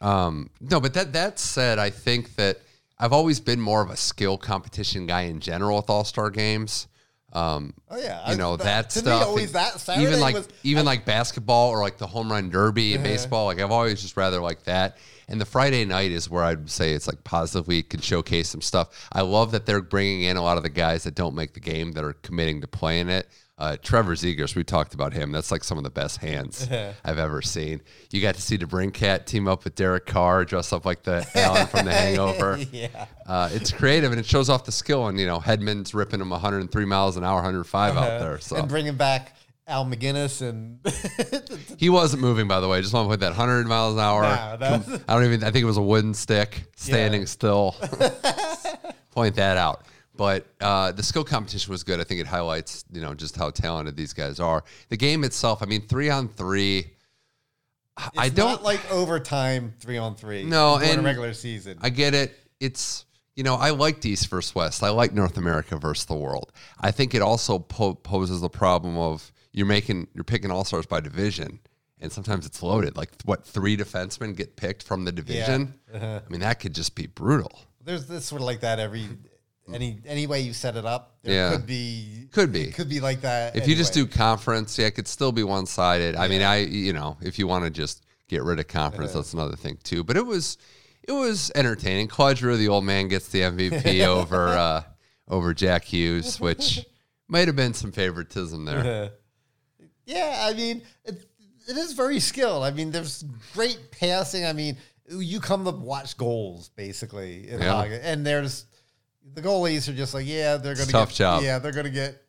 Um, no, but that that said, I think that I've always been more of a skill competition guy in general with All Star games. Um, oh yeah, you know I, that, stuff. always that Saturday even like was, even I, like basketball or like the home run derby in uh-huh. baseball. Like I've always just rather like that. And the Friday night is where I'd say it's like positively can showcase some stuff. I love that they're bringing in a lot of the guys that don't make the game that are committing to playing it. Uh, Trevor Zegras, we talked about him. That's like some of the best hands I've ever seen. You got to see the DeBrincat team up with Derek Carr, dress up like the Alan from The Hangover. yeah. Uh, it's creative and it shows off the skill. And you know, Hedman's ripping him 103 miles an hour, 105 out there. So And bringing back Al MacInnis and he wasn't moving, by the way. Just want to put that 100 miles an hour. That's- I don't even. I think it was a wooden stick standing Yeah. still. Point that out. But uh, the skill competition was good. I think it highlights, you know, just how talented these guys are. The game itself, I mean, three on three. I don't not like overtime three on three. No, and regular season. I get it. It's you know I liked East versus West. I like North America versus the world. I think it also po- poses the problem of you're making you're picking all stars by division, and sometimes it's loaded. Like what three defensemen get picked from the division? Uh-huh. I mean that could just be brutal. There's this sort of like that every Hmm. any any way you set it up. There Yeah. could be Could be. could be like that. If you just do conference, yeah, it could still be one sided. I mean, I you know if you want to just get rid of conference, uh-huh. that's another thing too. But it was it was entertaining. Giroux, the old man, gets the MVP over uh, over Jack Hughes, which might have been some favoritism there. Uh-huh. Yeah, I mean, it, it is very skilled. I mean, there's great passing. I mean, you come to watch goals basically, in Yeah. and there's the goalies are just like, yeah, they're gonna tough get, job. Yeah, they're gonna get.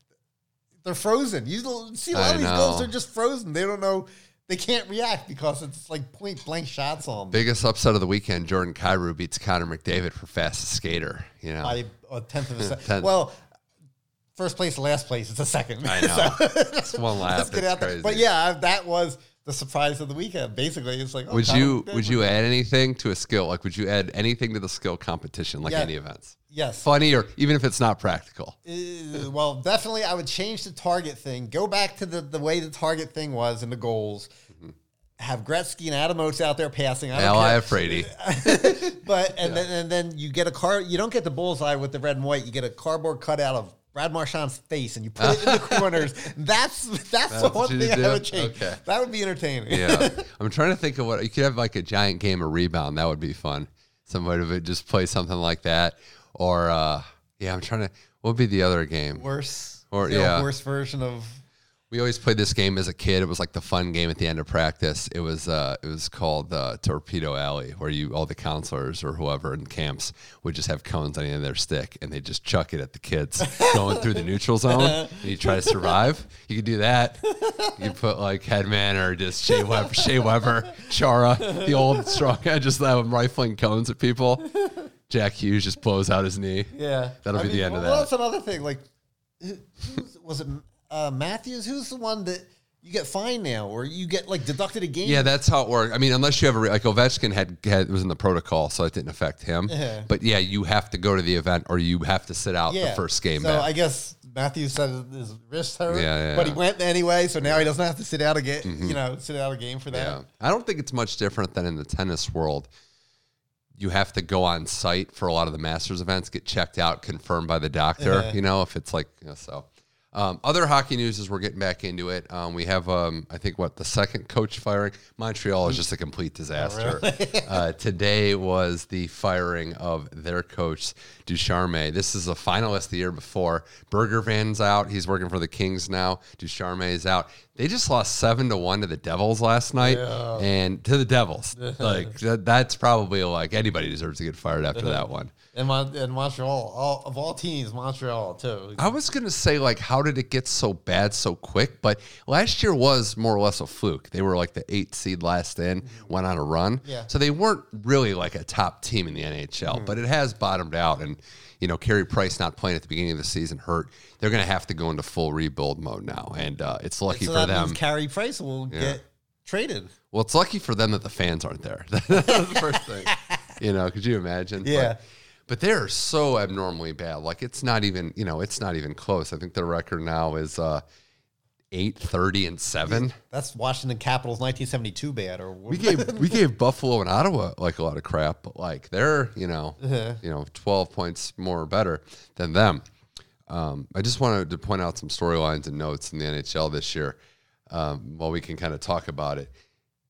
They're frozen. You don't see a lot I of these know. goals. They're just frozen. They don't know. They can't react because it's like point blank shots on them. Biggest upset of the weekend: Jordan Kyrou beats Connor McDavid for fastest skater. You know, by a tenth of a second. Well, first place, last place, it's a second. I know. Just one lap. Let's get It's out there. But yeah, that was the surprise of the weekend. Basically, it's like, oh, would you would you add anything to a skill? Like, would you add anything to the skill competition, like Yeah. any events? Yes. Funny or even if it's not practical. Uh, well, definitely, I would change the target thing. Go back to the, the way the target thing was and the goals. Have Gretzky and Adam Oates out there passing. I don't Hell, I have Brady. but and then and then you get a car. You don't get the bullseye with the red and white. You get a cardboard cutout of Brad Marchand's face, and you put it in the corners. That's that's, the one thing I would change. Okay. That would be entertaining. Yeah, I'm trying to think of what you could have like a giant game of rebound. That would be fun. Somebody would just play something like that, or uh, yeah, I'm trying to. What would be the other game? worse Or- yeah. worse version of We always played this game as a kid. It was like the fun game at the end of practice. It was uh, it was called uh, Torpedo Alley, where you all the counselors or whoever in camps would just have cones on the end of their stick, and they just chuck it at the kids going through the neutral zone, and you try to survive. You could do that. You could put like Hedman or just Shea Weber, Shea Weber, Chara, the old strong guy, just them rifling cones at people. Jack Hughes just blows out his knee. yeah. That'll I be the mean, end of that. well. That's another thing. Like, was it uh, Matthews? Who's the one that you get fined now, or you get like deducted a game? Yeah, that's how it works. I mean, unless you have a re- like Ovechkin had, had was in the protocol, so it didn't affect him. Yeah. But yeah, you have to go to the event or you have to sit out the first game. So back. I guess Matthews said his wrist hurt, Yeah, yeah, Mm-hmm. but he yeah. went anyway. So now he doesn't have to sit out a game. You know, sit out a game for that. yeah, I don't think it's much different than in the tennis world. You have to go on site for a lot of the Masters events, get checked out, confirmed by the doctor. Uh-huh. You know, if it's like you know, so. Um, other hockey news as we're getting back into it. Um, we have, um, I think, what the second coach firing. Montreal is just a complete disaster. uh, today was the firing of their coach Ducharme. This is a finalist the year before. Bergevin's out. He's working for the Kings now. Ducharme is out. They just lost seven to one to the Devils last night, and to the Devils. like that, that's probably like anybody deserves to get fired after that one. And, Mon- and Montreal, all, of all teams, Montreal too. I was gonna say like, how did it get so bad so quick? But last year was more or less a fluke. They were like the eight seed last in, went on a run. Yeah. So they weren't really like a top team in the NHL. But it has bottomed out, and you know, Carey Price not playing at the beginning of the season hurt. They're gonna have to go into full rebuild mode now, and uh, it's lucky so for that them. means Carey Price will get traded. Well, it's lucky for them that the fans aren't there. That's the first thing. You know, could you imagine? Yeah. But, but they're so abnormally bad. Like it's not even, you know, it's not even close. I think their record now is uh, eight thirty and seven. That's Washington Capitals 1972 bad, or We gave we gave Buffalo and Ottawa like a lot of crap, but like they're you know Uh-huh. you know twelve points more or better than them. Um, I just wanted to point out some storylines and notes in the NHL this year. Um, while we can kind of talk about it,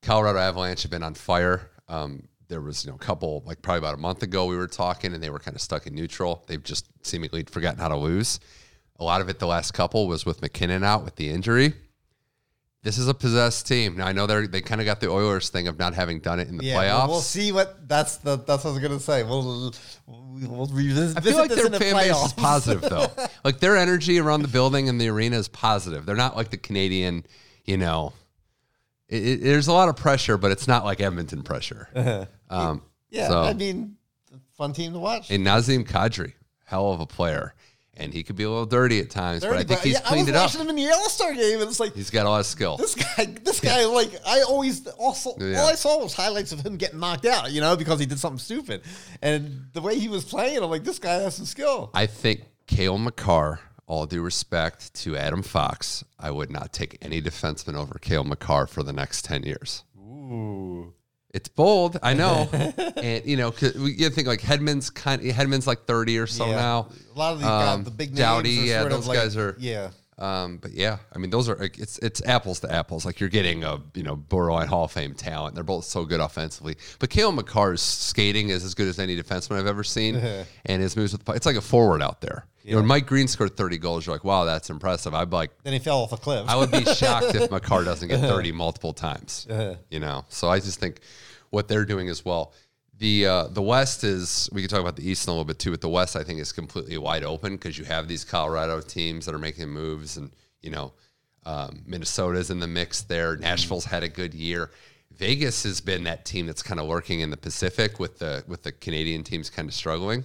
Colorado Avalanche have been on fire. Um, there was you know a couple like probably about a month ago we were talking and they were kind of stuck in neutral. They've just seemingly forgotten how to lose. A lot of it the last couple was with MacKinnon out with the injury. This is a possessed team. Now I know they they kind of got the Oilers thing of not having done it in the Yeah, playoffs. well, we'll see what that's the that's what I was gonna say. We'll we'll revisit I feel like their fan base is positive though. like their energy around the building and the arena is positive. They're not like the Canadian, you know. It, it- there's a lot of pressure, but it's not like Edmonton pressure. Um, Yeah, so- I mean, fun team to watch. and Nazem Kadri, hell of a player, and he could be a little dirty at times, but I Dirty, think he's yeah, cleaned I it was up. watching him in the All Star game, and it's like He's got a lot of skill. this guy. This guy, like I always also Yeah. all I saw was highlights of him getting knocked out, you know, because he did something stupid. And the way he was playing, I'm like, this guy has some skill. I think Cale Makar, all due respect to Adam Fox, I would not take any defenseman over Cale Makar for the next 10 years. Ooh, It's bold, I know. and, you know, you think like Hedman's kind Hedman's like 30 or so yeah. now. A lot of these Um, guys, the big names, are yeah, of those like- guys are- yeah. Um, but yeah, I mean, those are like, it's it's apples to apples. Like you're getting a you know borderline Hall of Fame talent. They're both so good offensively. But Cale Makar's skating is as good as any defenseman I've ever seen, and his moves with it's like a forward out there. You know, when Mike Green scored 30 goals, you're like, wow, that's impressive. I'd like, Then he fell off a cliff. I would be shocked if Makar doesn't get 30 multiple times. You know, so I just think what they're doing as well. The uh, the West is we can talk about the East a little bit too, but the West I think is completely wide open because you have these Colorado teams that are making moves, and you know um, Minnesota's in the mix there. Nashville's had a good year. Vegas has been that team that's kind of lurking in the Pacific with the with the Canadian teams kind of struggling.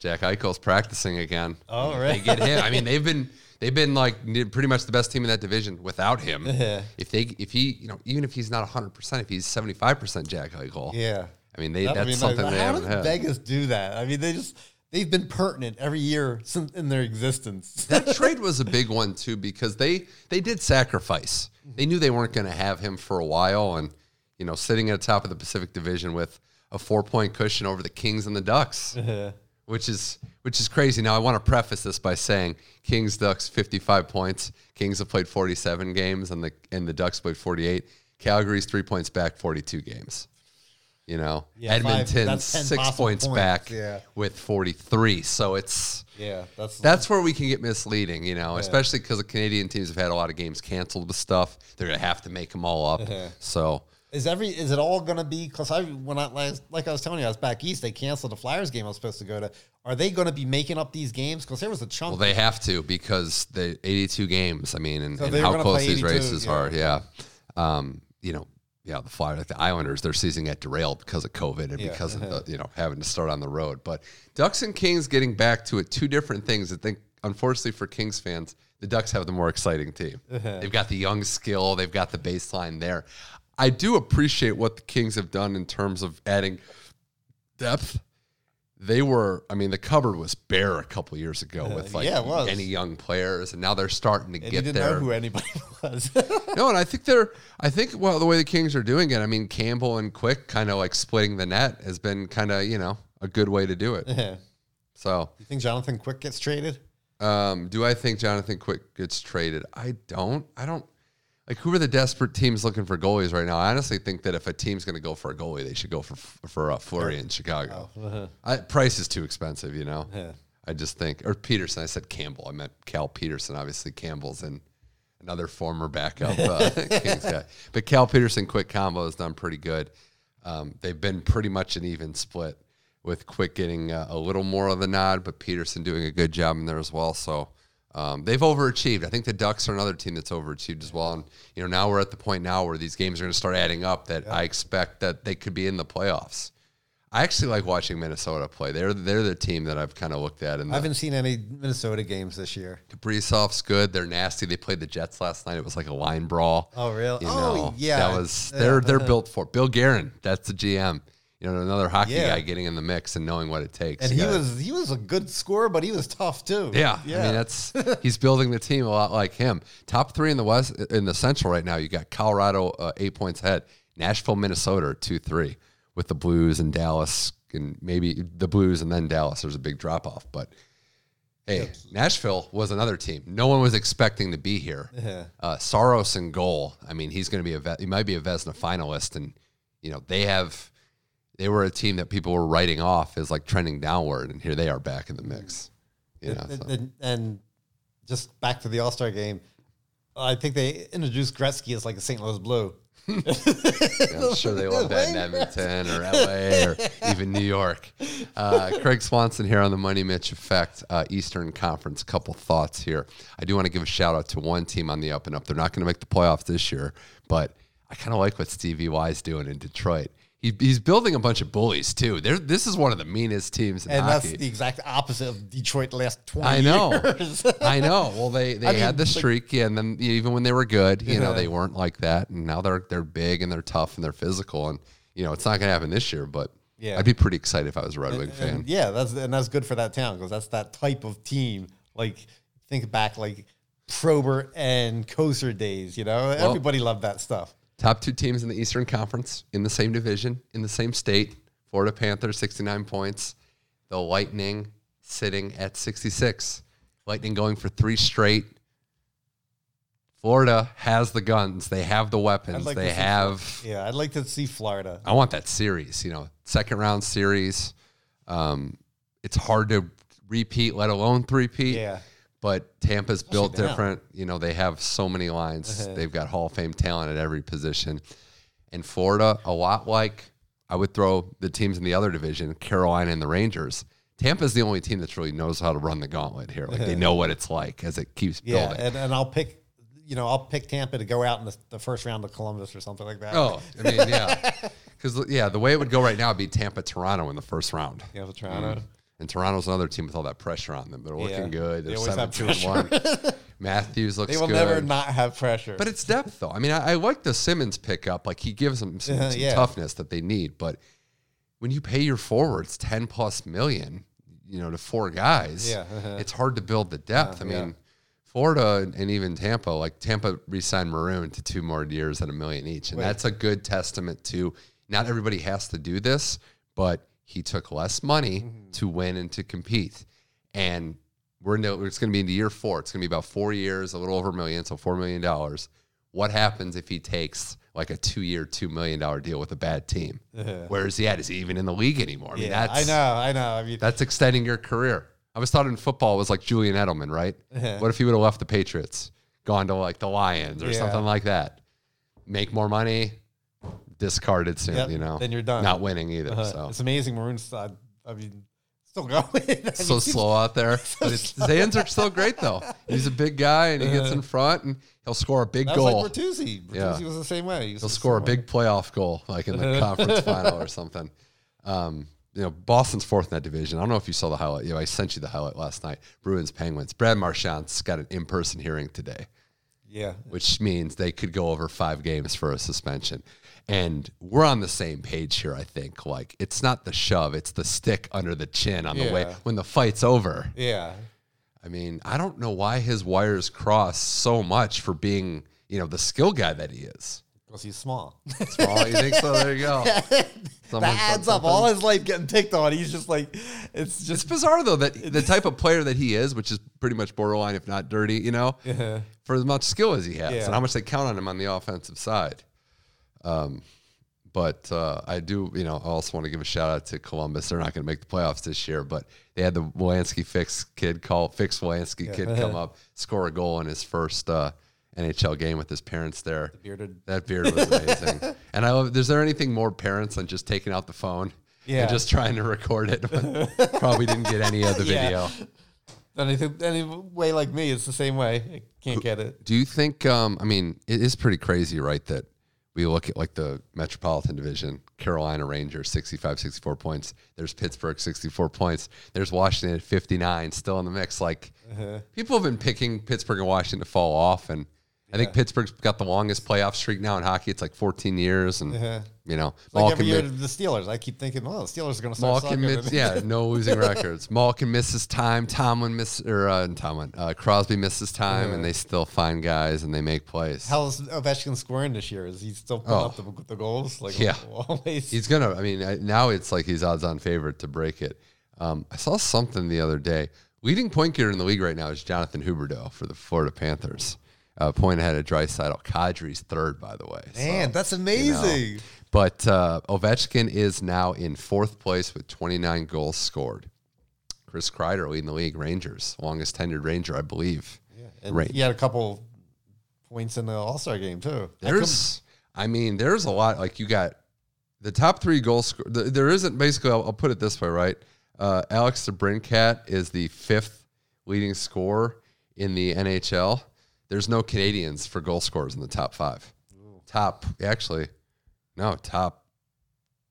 Jack Eichel's practicing again. Oh, They get him. I mean, they've been they've been like pretty much the best team in that division without him. if they if he you know even if he's not hundred percent, if he's seventy five percent Jack Eichel, yeah. I mean they That that's be nice. something But they How haven't does had. Vegas do that? I mean, they just they've been pertinent every year since in their existence. that trade was a big one too because they they did sacrifice. Mm-hmm. They knew they weren't going to have him for a while, and you know, sitting at the top of the Pacific Division with a four point cushion over the Kings and the Ducks, which is which is crazy. Now, I want to preface this by saying Kings Ducks fifty five points. Kings have played forty seven games, and the and the Ducks played forty eight. Calgary's three points back, forty two games. You know, Yeah, five- Edmonton's that's 10 six points points, back yeah. with forty three. So it's yeah, that's that's where we can get misleading, you know, especially because the Canadian teams have had a lot of games canceled with stuff. They're gonna have to make them all up. so Is every is it all gonna be? Because I when I last like I was telling you, I was back east. They canceled the Flyers game I was supposed to go to. Are they going to be making up these games? Because there was a chunk. well, they have to because the 82 games. I mean, and, So and how close these races yeah. are. Yeah, um, you know, yeah, the Flyers, like the Islanders, their season got derailed because of COVID and Yeah. because of the, you know having to start on the road. But Ducks and Kings getting back to it, two different things. I think, unfortunately for Kings fans, the Ducks have the more exciting team. They've got the young skill, they've got the baseline there. I do appreciate what the Kings have done in terms of adding depth. They were, I mean, the cupboard was bare a couple years ago with like yeah, any young players, and now they're starting to and you get didn't there. know who anybody was. No, and I think they're. I think well, the way the Kings are doing it. I mean, Campbell and Quick kind of like splitting the net has been kind of you know a good way to do it. Yeah. So, You think Jonathan Quick gets traded? um, do I think Jonathan Quick gets traded? I don't. I don't. Like, who are the desperate teams looking for goalies right now? I honestly think that if a team's going to go for a goalie, they should go for for uh, Fleury in Chicago. I, price is too expensive, you know. Yeah. I just think, or Petersen. I said Campbell. I meant Cal Petersen. Obviously, Campbell's in another former backup uh, Kings guy. But Cal Petersen, quick combo has done pretty good. Um, they've been pretty much an even split with Quick getting uh, a little more of the nod, but Petersen doing a good job in there as well. So um, they've overachieved. I think the Ducks are another team that's overachieved as well. And you know, now we're at the point now where these games are going to start adding up. That I expect that they could be in the playoffs. I actually like watching Minnesota play. They're they're the team that I've kind of looked at. And I haven't seen any Minnesota games this year. Kaprizov's good. They're nasty. They played the Jets last night. It was like a line brawl. Oh, really? You Oh, know, yeah. That was they're they're built for. Bill Guerin. That's the GM. You know, another hockey Yeah. guy getting in the mix and knowing what it takes. And he gotta- was he was a good scorer, but he was tough too. Yeah, I mean that's he's building the team a lot like him. Top three in the West in the Central right now. You got Colorado uh, eight points ahead, Nashville, Minnesota two three, with the Blues and Dallas and maybe the Blues and then Dallas. There's a big drop off, but hey, Nashville was another team. No one was expecting to be here. Yeah. Uh, Saros and goal. I mean, he's going to be a he might be a Vezina finalist, and you know they have they were a team that people were writing off as like trending downward, and here they are back in the mix. You know, and, so. and, and just back to the All Star game, I think they introduced Gretzky as like a St. Louis Blue. Yeah, I'm sure they love that in Edmonton or LA or even New York. Uh, Craig Swanson here on the Money Mitch Effect, uh, Eastern Conference. Couple thoughts here. I do want to give a shout out to one team on the up and up. They're not going to make the playoffs this year, but I kind of like what Stevie Y is doing in Detroit. He, he's building a bunch of bullies too. They're, this is one of the meanest teams in And hockey. that's the exact opposite of Detroit last 20 I know. years. I know. Well, they they I mean, had the streak, yeah, and then even when they were good, you know, they weren't like that, and now they're they're big and they're tough and they're physical, and you know, it's not going to happen this year, but Yeah. I'd be pretty excited if I was a Red Wing And- fan. and yeah, that's and that's good for that town because that's that type of team. Like think back like Probert and Kocur days, you know? Everybody loved that stuff. Top two teams in the Eastern Conference in the same division, in the same state. Florida Panthers, 69 points. The Lightning sitting at 66. Lightning going for three straight. Florida has the guns. They have the weapons. like they see have. Yeah, I'd like to see Florida. I want that series, you know, second round series. Um, it's hard to repeat, let alone three-peat. Yeah. But Tampa's built now. different. You know, they have so many lines. Uh-huh. They've got Hall of Fame talent at every position. And Florida, a lot like I would throw the teams in the other division, Carolina and the Rangers. Tampa's the only team that really knows how to run the gauntlet here. Like they uh-huh. know what it's like as it keeps Yeah, building. and, and I'll pick, you know, I'll pick Tampa to go out in the, the first round of Columbus or something like that. Oh, I mean, yeah. Because, yeah, the way it would go right now would be Tampa Toronto in the first round. yeah, with Toronto. Mm. And Toronto's another team with all that pressure on them. They're looking Yeah. good. They They're always seven two and one. Matthews looks good. They will good. never not have pressure. But it's depth, though. I mean, I, I like the Simmonds pickup. Like he gives them some, Uh, some yeah. toughness that they need. But when you pay your forwards ten plus million, you know, to four guys, Yeah, uh-huh. it's hard to build the depth. I yeah. mean, Florida and, and even Tampa, like Tampa re-signed Maroon to two more years at a million each, and Wait. that's a good testament to not everybody has to do this, but he took less money Mm-hmm. to win and to compete, and we're into, it's going to be into year four. It's going to be about four years, a little over a million, so four million dollars. What happens if he takes like a two-year, two million dollar deal with a bad team? Where is he at? Is he even in the league anymore? I mean, yeah, that's I know, I know. I mean, that's extending your career. I was thought in football it was like Julian Edelman, right? What if he would have left the Patriots, gone to like the Lions or Yeah. something like that? Make more money, discarded soon, Yep, you know. then you're done. Not winning either. uh, so it's amazing. Maroon's, uh, I mean, still going. I so mean, slow out there. But it's, are still great though. He's a big guy and he gets in front and he'll score a big That was goal. like Bertuzzi. Bertuzzi Yeah. was the same way. He he'll score a way. big playoff goal, like in the conference final or something. Um, you know, Boston's fourth in that division. I don't know if you saw the highlight. You know, I sent you the highlight last night. Bruins, Penguins. Brad Marchand's got an in-person hearing today, Yeah. which means they could go over five games for a suspension. And we're on the same page here, I think. Like, it's not the shove, it's the stick under the chin on the way when the fight's over. Yeah. I mean, I don't know why his wires cross so much for being, you know, the skill guy that he is. Because he's small. Small, you think so? There you go. Someone that adds up. All his life getting picked on. He's just like, it's It's just. bizarre though that the type of player that he is, which is pretty much borderline, if not dirty, you know, Yeah. For as much skill as he has, Yeah. and how much they count on him on the offensive side. Um, but uh, I do, you know, I also want to give a shout out to Columbus. They're not going to make the playoffs this year, but they had the Wolansky fix kid call fix Wolansky kid come up, score a goal in his first uh, NHL game with his parents there. Bearded. That beard was amazing. and I love. Is there anything more parents than just taking out the phone? Yeah. And just trying to record it. Probably didn't get any of the Yeah. video. Anything, any way like me, it's the same way. I can't get it. Do you think? Um, I mean, it is pretty crazy, right? That we look at like the Metropolitan Division, Carolina Rangers, 65, 64 points. There's Pittsburgh, 64 points. There's Washington at 59, still in the mix. Like people have been picking Pittsburgh and Washington to fall off, and I think Pittsburgh's got the longest playoff streak now in hockey. It's like 14 years, and you know, Like Malkin every year, the Steelers. I keep thinking, oh, the Steelers are going to start Malkin, miss, yeah, no losing records. Malkin misses time. Tomlin miss or uh, Tomlin, uh, Crosby misses time, and they still find guys and they make plays. How's Ovechkin scoring this year? Is he still putting Oh. up the, the goals? Like Yeah. always. He's gonna. I mean, I- now it's like he's odds-on favorite to break it. Um, I saw something the other day. Leading point getter in the league right now is Jonathan Huberdeau for the Florida Panthers. Uh, point ahead of Draisaitl. Kadri's third, by the way. So, Man, that's you know. amazing. But uh, Ovechkin is now in fourth place with 29 goals scored. Chris Kreider leading the league, Rangers, longest tenured Ranger, I believe. Yeah, And he had a couple points in the All Star game too. There's, I mean, there's a lot. Like you got the top three goal score. th- There isn't basically. I'll, I'll put it this way, right? Uh, Alex DeBrincat is the fifth leading scorer in the NHL. There's no Canadians for goal scorers in the top five. Top, actually, no, top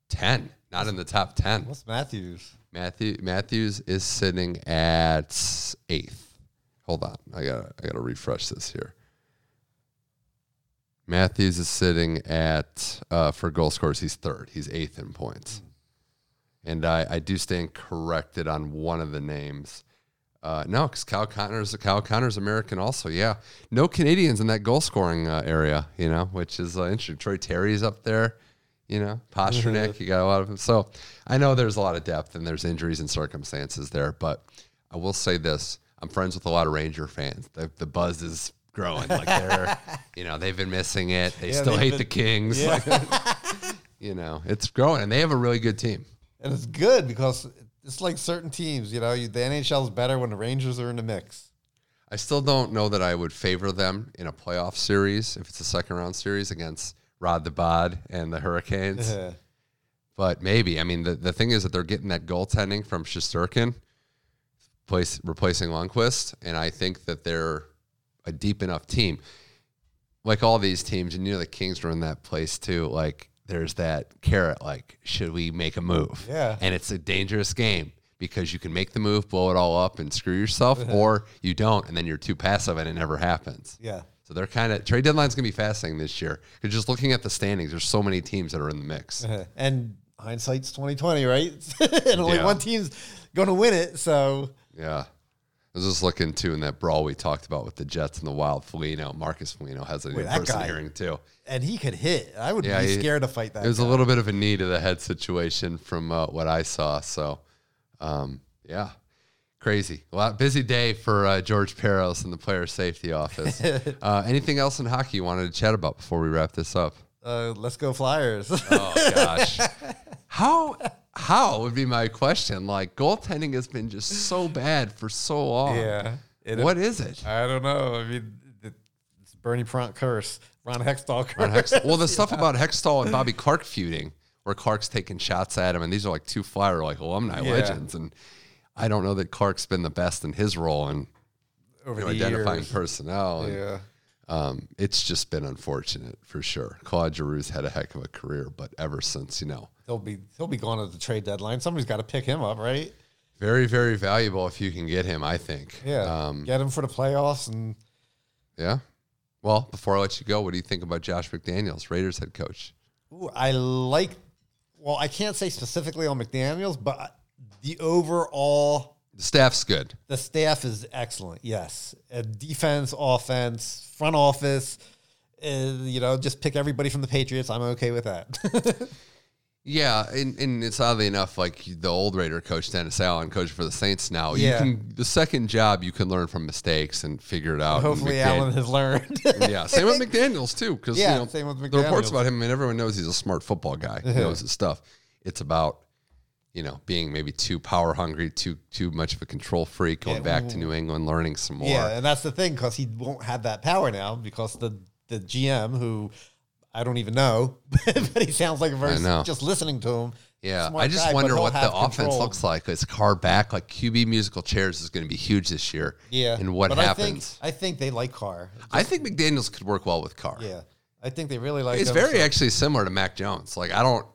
ten. Not in the top ten. What's Matthews? Matthew Matthews is sitting at eighth. Hold on, I gotta I gotta refresh this here. Matthews is sitting at uh, for goal scores. He's third. He's eighth in points, and I, I do stand corrected on one of the names. Uh, no, because Kyle Connor's Kyle Connor's American also. Yeah, no Canadians in that goal scoring uh, area. You know, which is uh, interesting. Troy Terry's up there. You know, Pastrnak. you got a lot of them. So I know there's a lot of depth and there's injuries and circumstances there, but I will say this: I'm friends with a lot of Ranger fans. The, the buzz is growing. Like they're, you know, they've been missing it. They Yeah, still hate been- the Kings. Yeah. you know, it's growing, and they have a really good team. and it's good because it's like certain teams. You know, you, the NHL is better when the Rangers are in the mix. I still don't know that I would favor them in a playoff series if it's a second round series against Rod the Bod and the Hurricanes. but maybe. I mean, the, the thing is that they're getting that goaltending from Shesterkin, place replacing Lundqvist, and I think that they're a deep enough team. Like all these teams, and you know the Kings are in that place too. Like there's that carrot. Like, should we make a move? Yeah. And it's a dangerous game because you can make the move, blow it all up, and screw yourself, or you don't, and then you're too passive, and it never happens. yeah. So they're kind of trade deadline's gonna be fascinating this year. Because just looking at the standings, there's so many teams that are in the mix. and hindsight's twenty twenty, right? and only Yeah. one team's going to win it. So Yeah. I was just looking too in that brawl we talked about with the Jets and the Wild. Foligno, Marcus Foligno has a Wait, new person guy- hearing too. and he could hit. I would Yeah, be he- scared to fight that. It was a little bit of a knee to the head situation from uh, what I saw. So, um, yeah, crazy. A lot busy day for uh, George Parros in the player safety office. uh, anything else in hockey you wanted to chat about before we wrap this up? Uh, let's go Flyers. Oh gosh, how how would be my question? Like goaltending has been just so bad for so long. yeah. It- What is it? I don't know. I mean, it- it's Bernie Parent curse. Ron Hextall curse. Ron Hex- well, the stuff about Hextall and Bobby Clarke feuding, where Clarke's taking shots at him, and these are like two flyer like alumni Yeah. legends, and I don't know that Clarke's been the best in his role in over you know, identifying years. personnel. And, Yeah. Um, it's just been unfortunate for sure. Claude Giroux's had a heck of a career, but ever since you know, He'll be he'll be gone at the trade deadline. Somebody's got to pick him up, right? very very valuable if you can get him. I think. Yeah. Um, Get him for the playoffs and yeah. Well, before I let you go, what do you think about Josh McDaniels, Raiders head coach? Ooh, I like. Well, I can't say specifically on McDaniel's, but the overall The staff's good. the staff is excellent. Yes, uh, defense, offense, front office. Uh, you know, just pick everybody from the Patriots. I'm okay with that. Yeah, and, and it's oddly enough, like the old Raider coach Dennis Allen, coach for the Saints now. You Yeah. can the second job you can learn from mistakes and figure it out. Hopefully, Allen has learned. yeah, same with McDaniel's too, because Yeah, you know, same with McDaniels. the reports about him, and everyone knows he's a smart football guy. He knows his stuff. It's about you know being maybe too power hungry, too too much of a control freak, going back to mm-hmm. New England, learning some more. Yeah, and that's the thing because he won't have that power now because the the GM who I don't even know, but he sounds like a very just listening to him. Yeah, I just guy, wonder what the have offense looks like. It's car back, like QB musical chairs is going to be huge this year. Yeah, and what but happens? I think, I think they like Carr. I think McDaniel's could work well with Carr. Yeah, I think they really like. It's him, very so- actually similar to Mac Jones. Like I don't.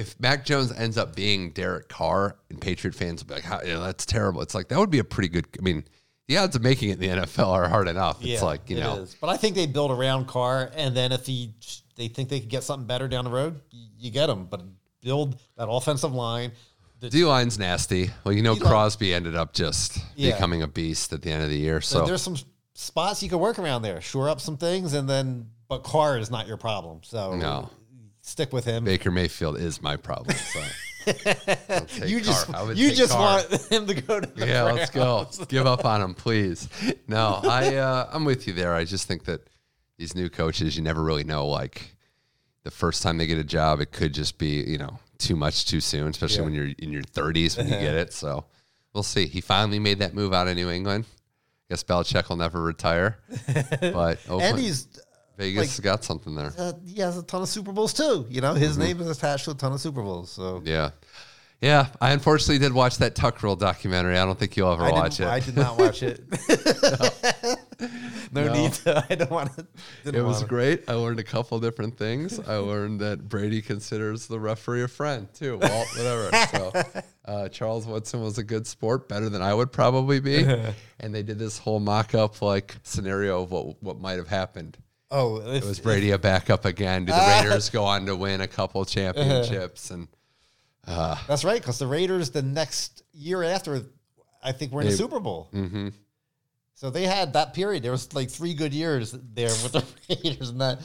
If Mac Jones ends up being Derek Carr, and Patriot fans will be like, "How- you know, "That's terrible." It's like that would be a pretty good. I mean, the odds of making it in the NFL are hard enough. It's Yeah, like you it know, is. But I think they build around Carr, and then if he they think they could get something better down the road, you get them. But build that offensive line. The, D line's nasty. Well, you know, D-line- Crosby ended up just Yeah. becoming a beast at the end of the year. so So there's some spots you can work around there, shore up some things, and then. But Carr is not your problem, so No. Stick with him. Baker Mayfield is my problem. So you just you just want him to go to the Yeah, let's go. Give up on him, please. No, I uh, I'm with you there. I just think that these new coaches, you never really know. Like the first time they get a job, it could just be you know too much too soon, especially Yeah. when you're in your 30s when you get it. So we'll see. He finally made that move out of New England. I Guess Belichick will never retire, but Oakland, And he's Vegas got something there. uh, he has a ton of Super Bowls too. You know, his Mm-hmm. name is attached to a ton of Super Bowls. So Yeah. Yeah, I unfortunately did watch that Tuck Rule documentary. I don't think you'll ever I watch it. I did not watch it. no, No. need to. I don't want to. It was great. I learned a couple different things. I learned that Brady considers the referee a friend too. Well, whatever. So uh, Charles Woodson was a good sport, better than I would probably be. And they did this whole mock-up like scenario of what what might have happened. Oh, It was Brady a backup again? Did the Raiders go on to win a couple championships? And That's right, because the Raiders the next year after, I think we're in the Super Bowl. Mm-hmm. So they had that period. There was like three good years there with the Raiders, and that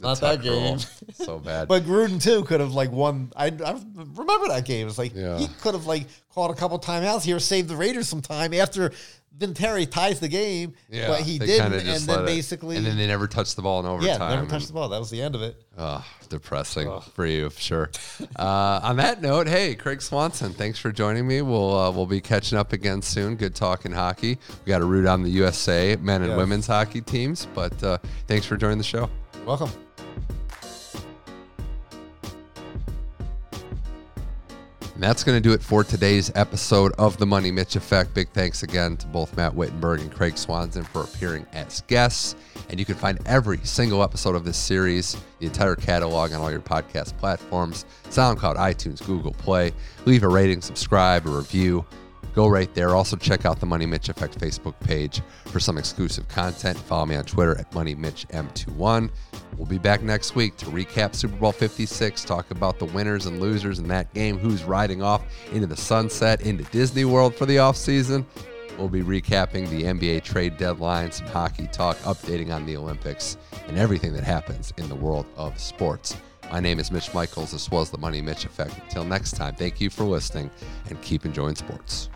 not that game. so bad. But Gruden too could have like won. I, I remember that game. It's like Yeah. he could have like called a couple timeouts here, saved the Raiders some time after Vinatieri ties the game. yeah, but he didn't, and then let it- basically, and then they never touched the ball in overtime. yeah, never and- touched the ball. That was the end of it. Oh, depressing for you, sure. Uh, on that note, hey, Craig Swanson, thanks for joining me. We'll uh, we'll be catching up again soon. Good talking hockey. We got to root on the USA men and Yes. women's hockey teams, but uh, thanks for joining the show. Welcome. And that's going to do it for today's episode of The Money Mitch Effect. Big thanks again to both Matt Wittenberg and Craig Swanson for appearing as guests. And you can find every single episode of this series, the entire catalog on all your podcast platforms SoundCloud, iTunes, Google Play. Leave a rating, subscribe, a review. Go right there. Also, check out the Money Mitch Effect Facebook page for some exclusive content. Follow me on Twitter at MoneyMitchM21. We'll be back next week to recap Super Bowl 56, talk about the winners and losers in that game, who's riding off into the sunset, into Disney World for the offseason. We'll be recapping the NBA trade deadline, some hockey talk, updating on the Olympics, and everything that happens in the world of sports. My name is Mitch Michaels. This was the Money Mitch Effect. Until next time, thank you for listening and keep enjoying sports.